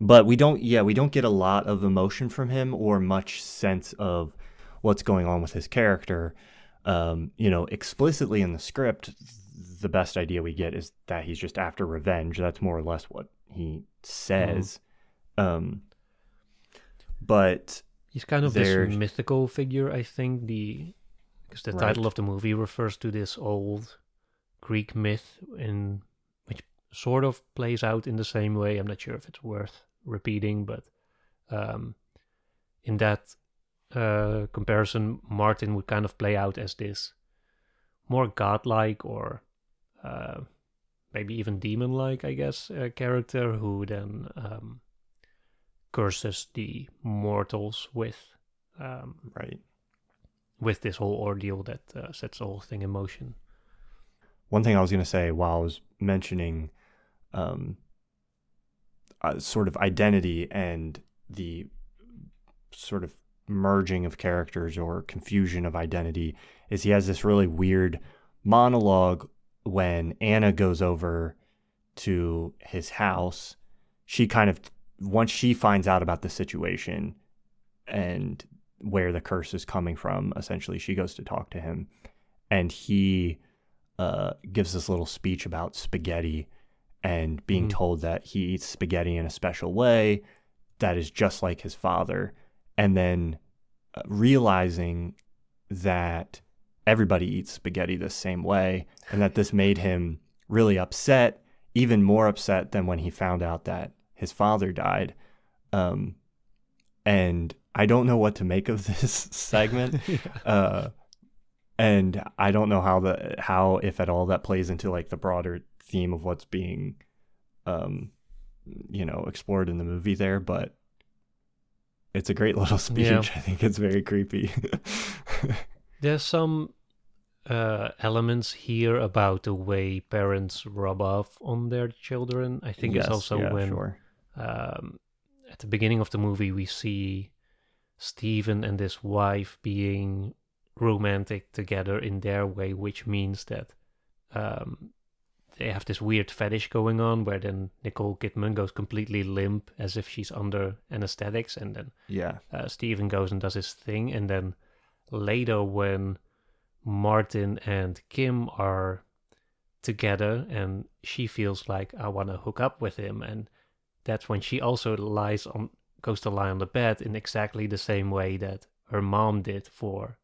but we don't, yeah, we don't get a lot of emotion from him or much sense of what's going on with his character. Um, you know, explicitly in the script, the best idea we get is that he's just after revenge. That's more or less what he says. Um, but He's kind of this mythical figure, I think. The because the Right. title of the movie refers to this old Greek myth, in which sort of plays out in the same way. I'm not sure if it's worth repeating, but um, in that uh, comparison, Martin would kind of play out as this more godlike or uh, maybe even demon-like, I guess, uh, character who then um, curses the mortals with um, right. with this whole ordeal that uh, sets the whole thing in motion. One thing I was going to say while I was mentioning um, uh, sort of identity and the sort of merging of characters or confusion of identity is he has this really weird monologue when Anna goes over to his house. She kind of, once she finds out about the situation and where the curse is coming from, essentially, she goes to talk to him. And he uh, gives this little speech about spaghetti and being Mhm. told that he eats spaghetti in a special way that is just like his father. And then uh, realizing that everybody eats spaghetti the same way and that this made him really upset, even more upset than when he found out that his father died. Um, and I don't know what to make of [LAUGHS] this segment. [LAUGHS] uh, and I don't know how the how if at all that plays into like the broader theme of what's being, um, you know, explored in the movie there, but it's a great [LAUGHS] little speech. Yeah. I think it's very creepy. There's some uh, elements here about the way parents rub off on their children. I think it's also yeah, when sure. um, at the beginning of the movie we see Steven and his wife being romantic together in their way, which means that um, they have this weird fetish going on where then Nicole Kidman goes completely limp as if she's under anesthetics, and then yeah, uh, Steven goes and does his thing, and then later when Martin and Kim are together, and she feels like I want to hook up with him, and that's when she also lies on goes to lie on the bed in exactly the same way that her mom did for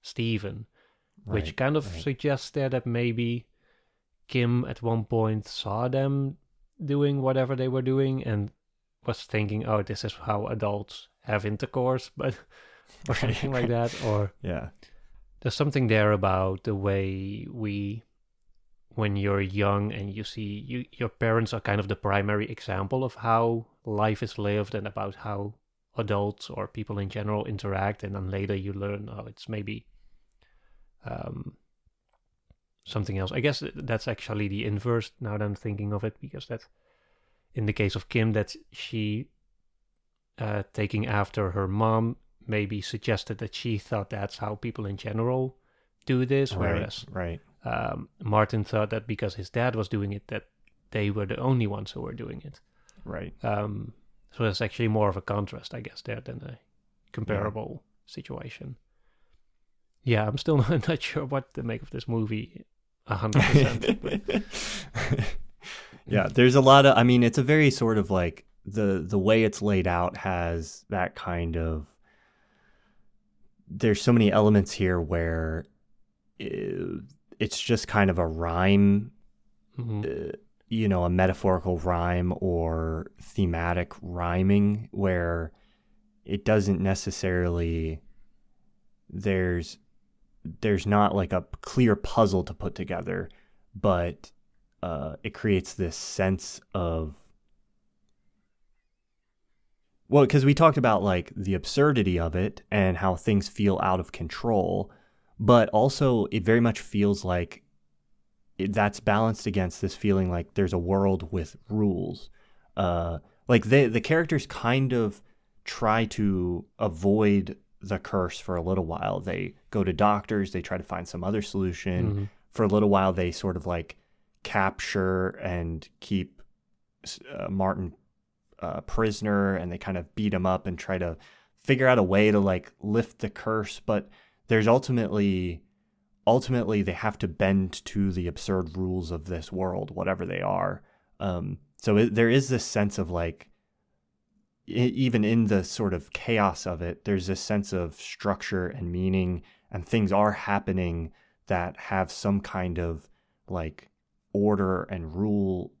Steven, which kind of right. suggests there that maybe Kim at one point saw them doing whatever they were doing and was thinking, "Oh, this is how adults have intercourse," [LAUGHS] but [LAUGHS] or something like that. Or [LAUGHS] yeah, there's something there about the way we, when you're young and you see you, your parents are kind of the primary example of how life is lived and about how adults or people in general interact, and then later you learn, oh, it's maybe um, something else. I guess that's actually the inverse now that I'm thinking of it, because that in the case of Kim, that she uh, taking after her mom maybe suggested that she thought that's how people in general do this, whereas right, right, um, Martin thought that because his dad was doing it, that they were the only ones who were doing it. right. Um, so that's actually more of a contrast, I guess, there than a comparable situation. Yeah, I'm still [LAUGHS] not, not sure what to make of this movie, a hundred percent. [LAUGHS] [LAUGHS] yeah, there's a lot of. I mean, it's a very sort of like the the way it's laid out has that kind of. There's so many elements here where it's just kind of a rhyme, Mhm. uh, you know, a metaphorical rhyme or thematic rhyming where it doesn't necessarily. There's there's not like a clear puzzle to put together, but uh, it creates this sense of well, because we talked about like the absurdity of it and how things feel out of control, but also it very much feels like it, that's balanced against this feeling like there's a world with rules. Uh, like they, the characters kind of try to avoid the curse for a little while. They go to doctors, they try to find some other solution. Mhm. For a little while, they sort of like capture and keep uh, Martin uh, prisoner, and they kind of beat him up and try to figure out a way to like lift the curse. But there's ultimately, ultimately, they have to bend to the absurd rules of this world, whatever they are. Um, so it, there is this sense of like e- even in the sort of chaos of it, there's this sense of structure and meaning, and things are happening that have some kind of like order and rule,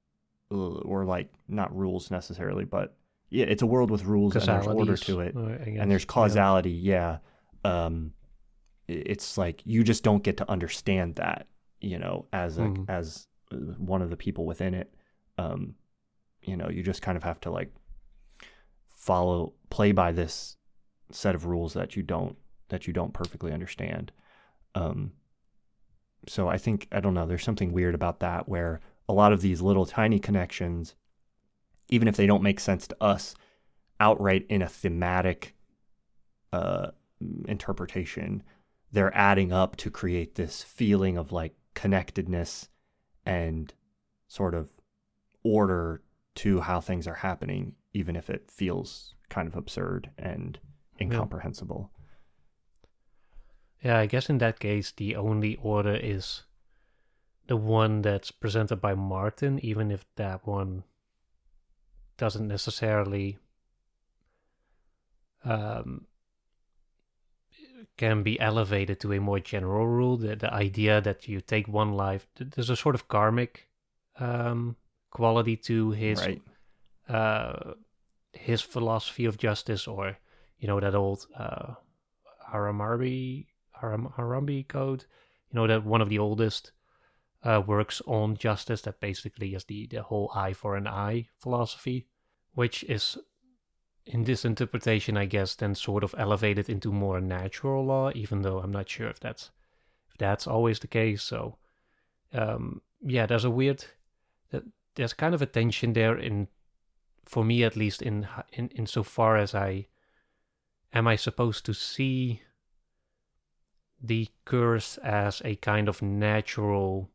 or like not rules necessarily, but yeah, it's a world with rules and there's order to it, uh, and there's causality. Yeah, um, it's like you just don't get to understand that, you know, as a Mhm. as uh, one of the people within it. Um, you know, you just kind of have to like follow play by this set of rules that you don't that you don't perfectly understand. Um, so I think I don't know. There's something weird about that where a lot of these little tiny connections, even if they don't make sense to us outright in a thematic uh, interpretation, they're adding up to create this feeling of like connectedness and sort of order to how things are happening, even if it feels kind of absurd and incomprehensible. Yeah, I guess in that case, the only order is the one that's presented by Martin, even if that one doesn't necessarily um, can be elevated to a more general rule. The, the idea that you take one life, there's a sort of karmic um, quality to his right. uh, his philosophy of justice, or you know that old uh, Haram, Harambe code. You know that one of the oldest uh, works on justice. That basically is the the whole eye for an eye philosophy, which is in this interpretation, I guess, then sort of elevated into more natural law. Even though I'm not sure if that's if that's always the case. So um, yeah, there's a weird that there's kind of a tension there in for me at least in in in so far as I am I supposed to see the curse as a kind of natural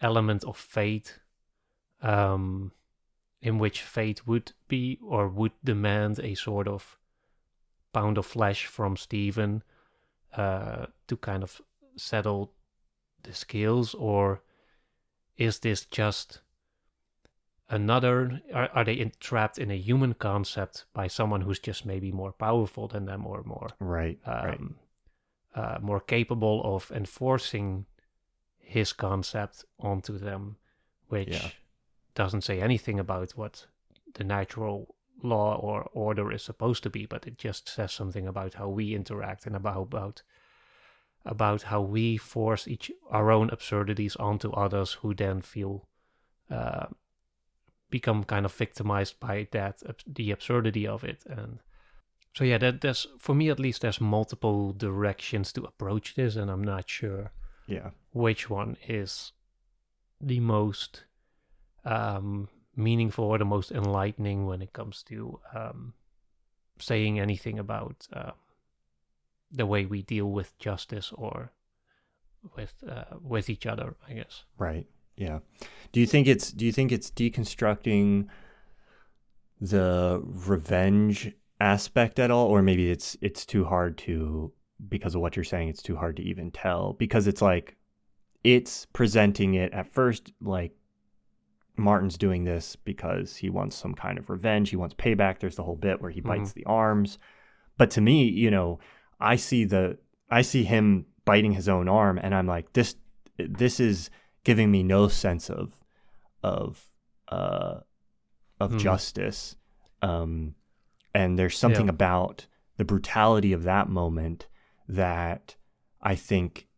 element of fate um in which fate would be or would demand a sort of pound of flesh from Steven uh to kind of settle the scales or is this just another are, are they entrapped in a human concept by someone who's just maybe more powerful than them or more Right. right. um, uh, more capable of enforcing his concept onto them which Yeah. doesn't say anything about what the natural law or order is supposed to be but it just says something about how we interact and about about about how we force each our own absurdities onto others who then feel uh, become kind of victimized by that the absurdity of it and so yeah that there's for me at least there's multiple directions to approach this and i'm not sure Yeah. which one is the most um, meaningful or the most enlightening when it comes to um, saying anything about uh, the way we deal with justice or with uh, with each other i guess Right. Yeah. Do you think it's do you think it's deconstructing the revenge aspect at all or maybe it's it's too hard to because of what you're saying it's too hard to even tell because it's like it's presenting it at first like Martin's doing this because he wants some kind of revenge. He wants payback. There's the whole bit where he bites mm-hmm. the arms. But to me, you know, I see the I see him biting his own arm and I'm like this this is giving me no sense of of uh of mm. justice. Um and there's something yeah. about the brutality of that moment that I think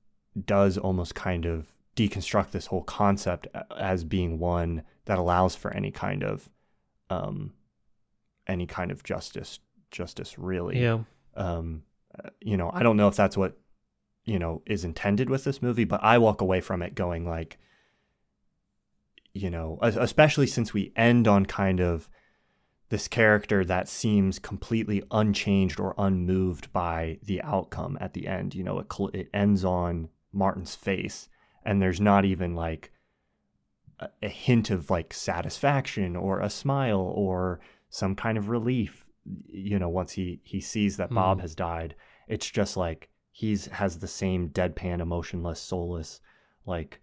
does almost kind of deconstruct this whole concept as being one that allows for any kind of um, any kind of justice justice really. Yeah. Um, you know i don't know if that's what you know is intended with this movie but i walk away from it going like you know especially since we end on kind of this character that seems completely unchanged or unmoved by the outcome at the end. You know, it, cl- it ends on Martin's face, and there's not even like a, a, hint of like satisfaction or a smile or some kind of relief. You know, once he he sees that Bob mm. has died, it's just like he's has the same deadpan, emotionless, soulless, like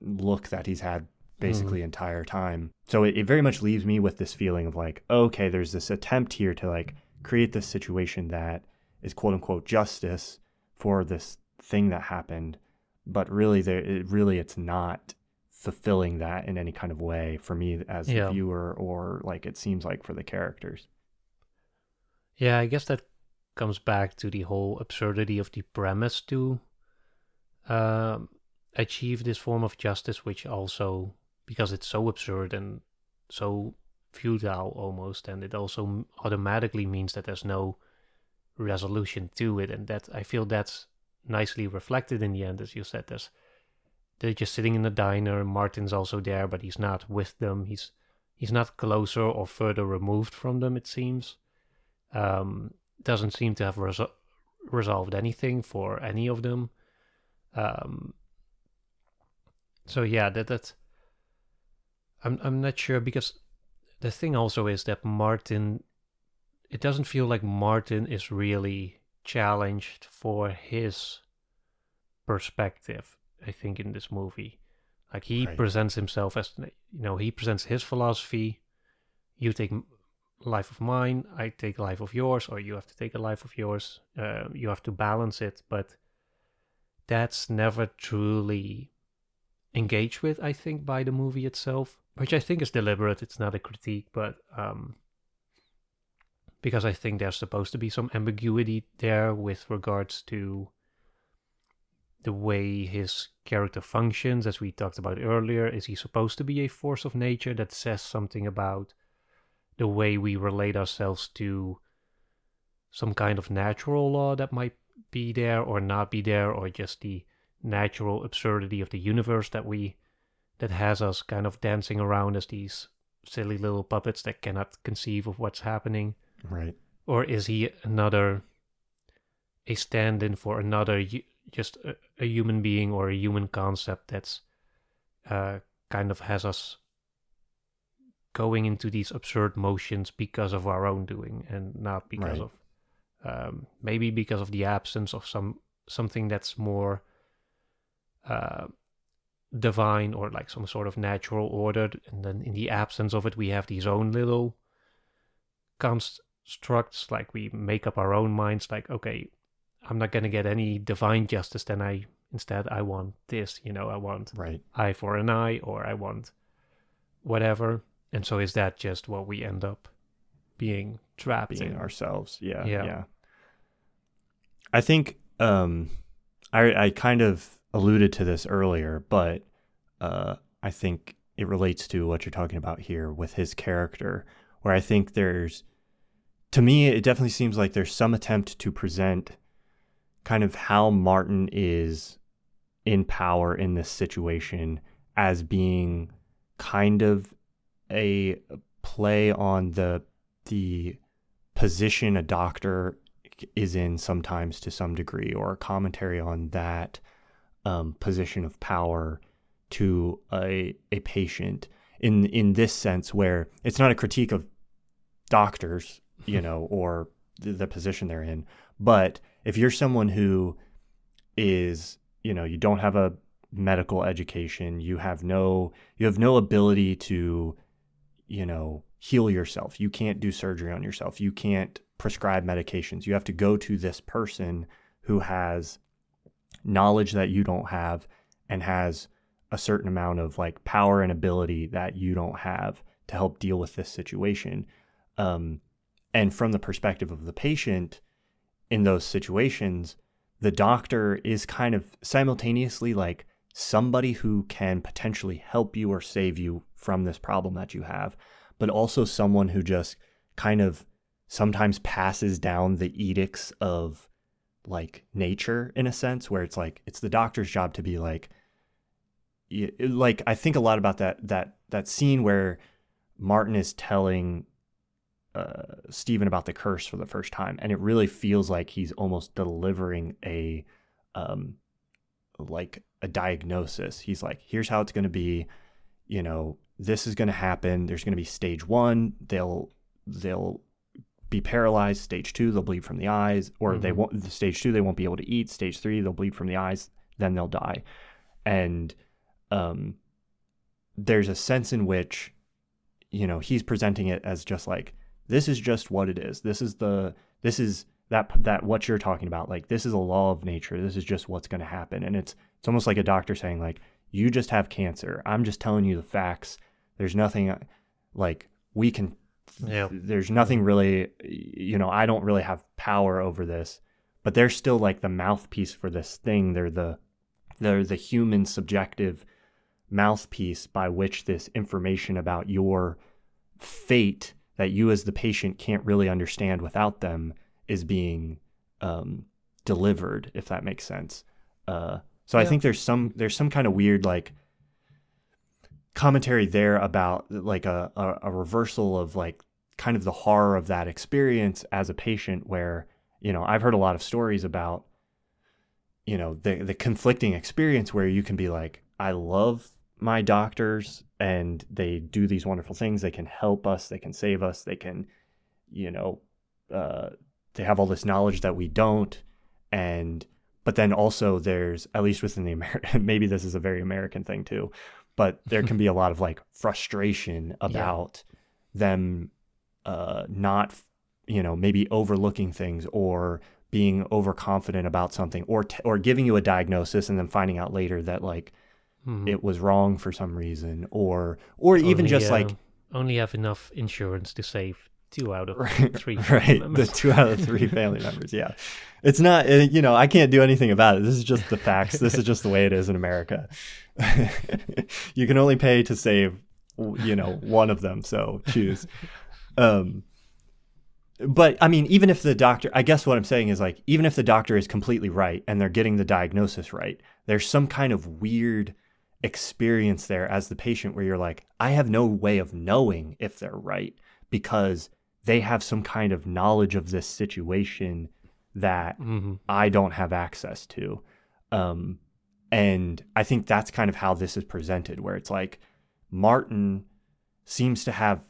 look that he's had basically mm. entire time. So it, it very much leaves me with this feeling of like, okay, there's this attempt here to like create this situation that is quote unquote justice for this thing that happened, but really there it, really it's not fulfilling that in any kind of way for me as yeah. the viewer or like it seems like for the characters. Yeah, I guess that comes back to the whole absurdity of the premise to um, achieve this form of justice, which also because it's so absurd and so futile almost and it also automatically means that there's no resolution to it and that i feel that's nicely reflected in the end as you said. There's they're just sitting in the diner martin's also there but he's not with them. He's he's not closer or further removed from them it seems. Um doesn't seem to have resol- resolved anything for any of them. Um so yeah that that I'm I'm not sure because the thing also is that Martin it doesn't feel like Martin is really challenged for his perspective, I think, in this movie. Like he right. presents himself as you know, he presents his philosophy. You take life of mine, I take life of yours, or you have to take a life of yours. Uh, you have to balance it, but that's never truly engaged with, I think, by the movie itself which I think is deliberate. It's not a critique, but um, because I think there's supposed to be some ambiguity there with regards to the way his character functions, as we talked about earlier. Is he supposed to be a force of nature that says something about the way we relate ourselves to some kind of natural law that might be there or not be there, or just the natural absurdity of the universe that we that has us kind of dancing around as these silly little puppets that cannot conceive of what's happening? Right. Or is he another, a stand in for another, just a, a, human being or a human concept that's uh, kind of has us going into these absurd motions because of our own doing and not because right. of um, maybe because of the absence of some something that's more uh, divine or like some sort of natural order and then in the absence of it we have these own little constructs like we make up our own minds like okay i'm not going to get any divine justice then i instead i want this you know i want right. eye for an eye or i want whatever. And so is that just what we end up being trapped being in? ourselves. Yeah yeah, yeah. i think um i i kind of alluded to this earlier, but uh, I think it relates to what you're talking about here with his character, where I think there's, to me, it definitely seems like there's some attempt to present kind of how Martin is in power in this situation as being kind of a play on the the position a doctor is in sometimes to some degree or a commentary on that um, position of power to a a patient in in this sense where it's not a critique of doctors, you [LAUGHS] know, or the, the position they're in, but if you're someone who is, you know, you don't have a medical education. You have no you have no ability to, you know, heal yourself. You can't do surgery on yourself. You can't prescribe medications. You have to go to this person who has knowledge that you don't have and has a certain amount of like power and ability that you don't have to help deal with this situation. Um, and from the perspective of the patient in those situations, the doctor is kind of simultaneously like somebody who can potentially help you or save you from this problem that you have, but also someone who just kind of sometimes passes down the edicts of like nature in a sense where it's like it's the doctor's job to be like like I think a lot about that that that scene where Martin is telling uh, Steven about the curse for the first time, and it really feels like he's almost delivering a um, like a diagnosis. He's like, "Here's how it's going to be. You know, this is going to happen. There's going to be stage one. They'll they'll be paralyzed. Stage two, they'll bleed from the eyes, or mm-hmm. they won't. Stage two, they won't be able to eat. Stage three, they'll bleed from the eyes. Then they'll die. And um, there's a sense in which, you know, he's presenting it as just like this is just what it is. This is the this is that that what you're talking about. Like this is a law of nature. This is just what's going to happen. And it's it's almost like a doctor saying like you just have cancer. I'm just telling you the facts. There's nothing like we can yeah. there's nothing really you know, I don't really have power over this, but they're still like the mouthpiece for this thing. They're the they're the human subjective mouthpiece by which this information about your fate that you as the patient can't really understand without them is being um, delivered, if that makes sense. Uh, so yeah. I think there's some there's some kind of weird like commentary there about like a, a, a reversal of like kind of the horror of that experience as a patient where you know I've heard a lot of stories about you know the the conflicting experience where you can be like I love my doctors and they do these wonderful things. They can help us, they can save us, they can, you know, uh, they have all this knowledge that we don't. And, but then also there's, at least within the [LAUGHS] maybe this is a very American thing too, but there can [LAUGHS] be a lot of like frustration about yeah. them uh, not, you know, maybe overlooking things or being overconfident about something or, t- or giving you a diagnosis and then finding out later that like, mm-hmm. it was wrong for some reason, or or only, even just uh, like only have enough insurance to save [LAUGHS] two out of three. Right, members. [LAUGHS] the two out of three family members. Yeah, it's not. It, you know, I can't do anything about it. This is just the facts. this is just the way it is in America. [LAUGHS] you can only pay to save, you know, one of them. So choose. Um, but I mean, even if the doctor, I guess what I'm saying is like, even if the doctor is completely right and they're getting the diagnosis right, there's some kind of weird experience there as the patient where you're like, I have no way of knowing if they're right because they have some kind of knowledge of this situation that mm-hmm. I don't have access to. Um, and I think that's kind of how this is presented, where it's like Martin seems to have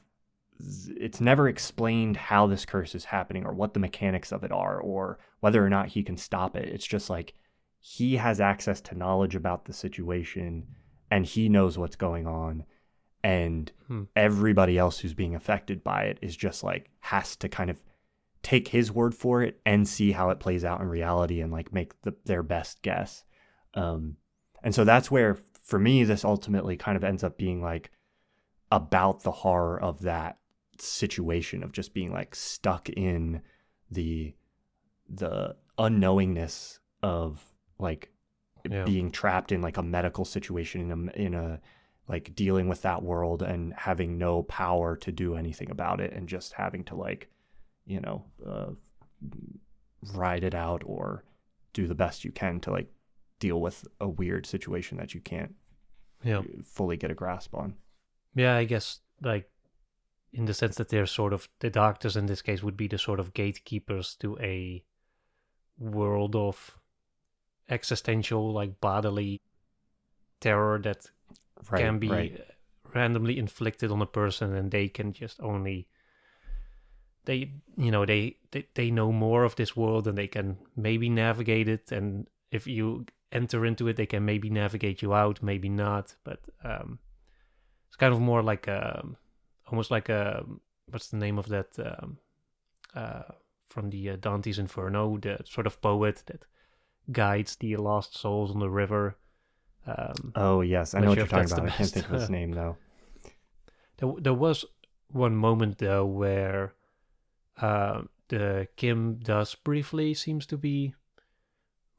it's never explained how this curse is happening or what the mechanics of it are or whether or not he can stop it. It's just like he has access to knowledge about the situation and he knows what's going on and hmm. everybody else who's being affected by it is just like has to kind of take his word for it and see how it plays out in reality and like make the, their best guess um, and so that's where for me this ultimately kind of ends up being like about the horror of that situation of just being like stuck in the the unknowingness of like yeah. being trapped in like a medical situation in a in a like dealing with that world and having no power to do anything about it and just having to like you know uh, ride it out or do the best you can to like deal with a weird situation that you can't yeah. fully get a grasp on. Yeah, I guess like in the sense that they're sort of the doctors in this case would be the sort of gatekeepers to a world of existential like bodily terror that right, can be right. randomly inflicted on a person and they can just only they you know they, they they know more of this world and they can maybe navigate it and if you enter into it, they can maybe navigate you out, maybe not. But um, it's kind of more like a, almost like a what's the name of that um, uh, from the uh, Dante's Inferno, the sort of poet that guides the lost souls on the river. Um, oh yes, I know what you're talking about. I can't think of his name though. [LAUGHS] There, there was one moment though where uh, the Kim does briefly seems to be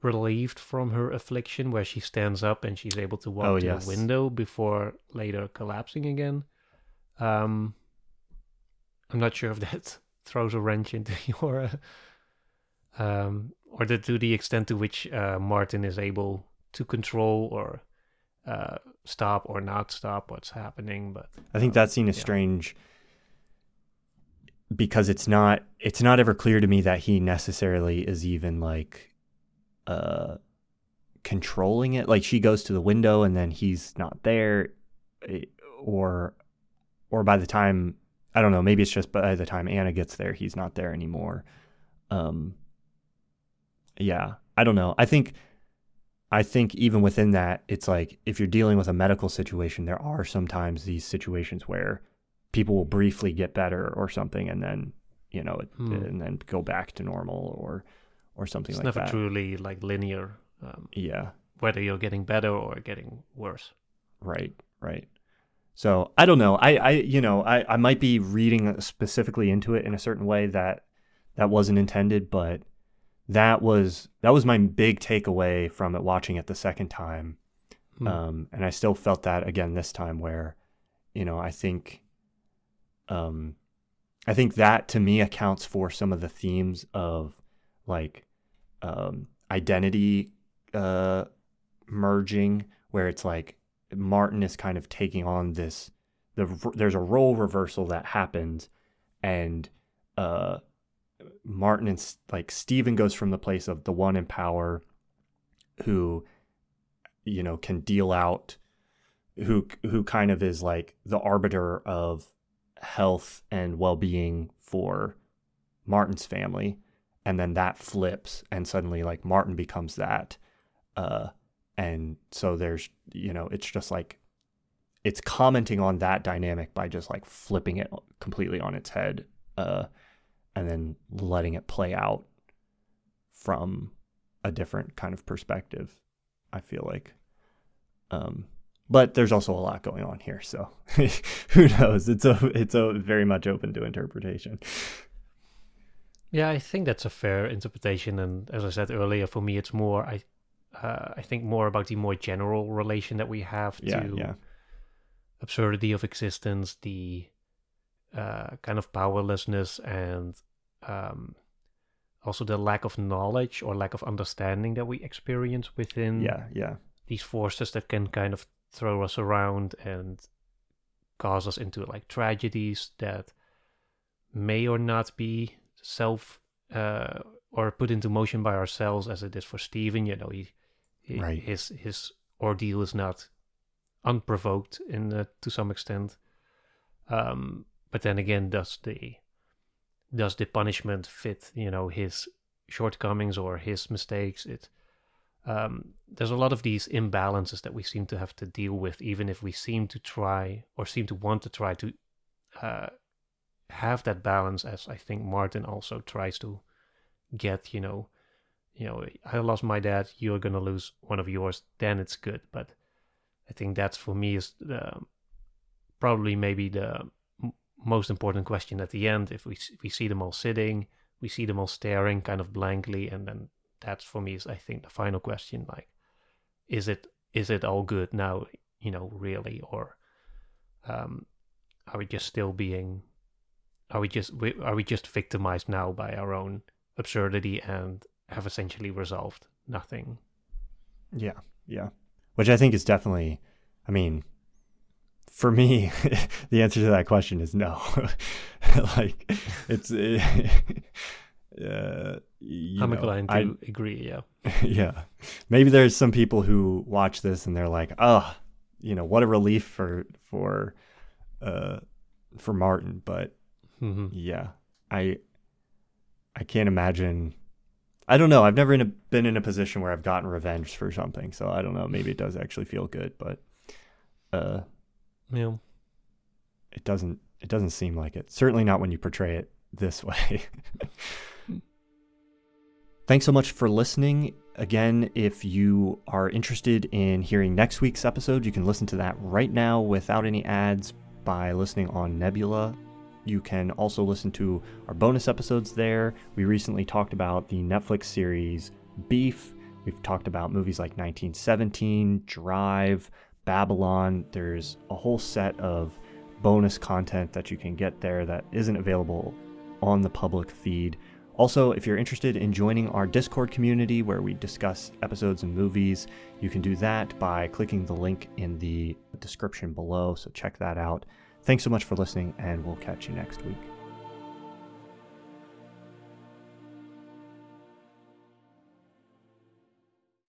relieved from her affliction, where she stands up and she's able to walk oh, to yes. the window before later collapsing again. Um, I'm not sure if [LAUGHS] that throws a wrench into [LAUGHS] your, uh, um, or the, to the extent to which uh, Martin is able to control or uh, stop or not stop what's happening. But I think um, that scene is yeah. strange because it's not it's not ever clear to me that he necessarily is even like uh controlling it like she goes to the window and then he's not there eh, or or by the time I don't know maybe it's just by the time Anna gets there he's not there anymore um yeah I don't know I think I think even within that it's like if you're dealing with a medical situation there are sometimes these situations where people will briefly get better or something and then you know hmm. and then go back to normal or or something it's like that. It's never truly like linear um, yeah whether you're getting better or getting worse right right so i don't know i i you know i i might be reading specifically into it in a certain way that that wasn't intended but that was that was my big takeaway from it watching it the second time hmm. um and i still felt that again this time where you know i think um, I think that to me accounts for some of the themes of like um, identity uh, merging, where it's like Martin is kind of taking on this. The, there's a role reversal that happens, and uh, Martin and like Steven goes from the place of the one in power, who, you know, can deal out, who who kind of is like the arbiter of health and well-being for Martin's family. And then that flips and suddenly like Martin becomes that uh and so there's you know it's just like it's commenting on that dynamic by just like flipping it completely on its head uh and then letting it play out from a different kind of perspective I feel like. Um but there's also a lot going on here so [LAUGHS] who knows? It's a it's a very much open to interpretation. Yeah i think that's a fair interpretation and as i said earlier for me it's more i uh, i think more about the more general relation that we have yeah, to yeah. absurdity of existence the uh, kind of powerlessness and um, also the lack of knowledge or lack of understanding that we experience within yeah yeah these forces that can kind of throw us around and cause us into like tragedies that may or not be self uh, or put into motion by ourselves as it is for Steven. You know, he, he right. his his ordeal is not unprovoked in uh, to some extent. Um, but then again, does the does the punishment fit you know his shortcomings or his mistakes? It um, there's a lot of these imbalances that we seem to have to deal with, even if we seem to try or seem to want to try to uh, have that balance, as I think Martin also tries to get. You know, you know, I lost my dad, you're gonna lose one of yours, then it's good. But I think that's for me is the, probably maybe the most important question at the end. If we if we see them all sitting, we see them all staring kind of blankly, and then that's for me is I think the final question like is it is it all good now you know really or um are we just still being are we just are we just victimized now by our own absurdity and have essentially resolved nothing yeah yeah which i think is definitely i mean for me [LAUGHS] the answer to that question is no [LAUGHS] like it's it, [LAUGHS] uh, I'm know, inclined to I, agree. Yeah. yeah. Maybe there's some people who watch this and they're like, oh, you know, what a relief for for uh for Martin. But mm-hmm. yeah, I I can't imagine. I don't know. I've never in a, been in a position where I've gotten revenge for something, so I don't know. Maybe it does actually feel good, but uh, Yeah. it doesn't. It doesn't seem like it. Certainly not when you portray it this [LAUGHS] way. Thanks so much for listening. Again, if you are interested in hearing next week's episode, you can listen to that right now without any ads by listening on Nebula. You can also listen to our bonus episodes there. We recently talked about the Netflix series Beef. We've talked about movies like 1917, Drive, Babylon. There's a whole set of bonus content that you can get there that isn't available on the public feed. Also, if you're interested in joining our Discord community where we discuss episodes and movies, you can do that by clicking the link in the description below. So check that out. Thanks so much for listening, and we'll catch you next week.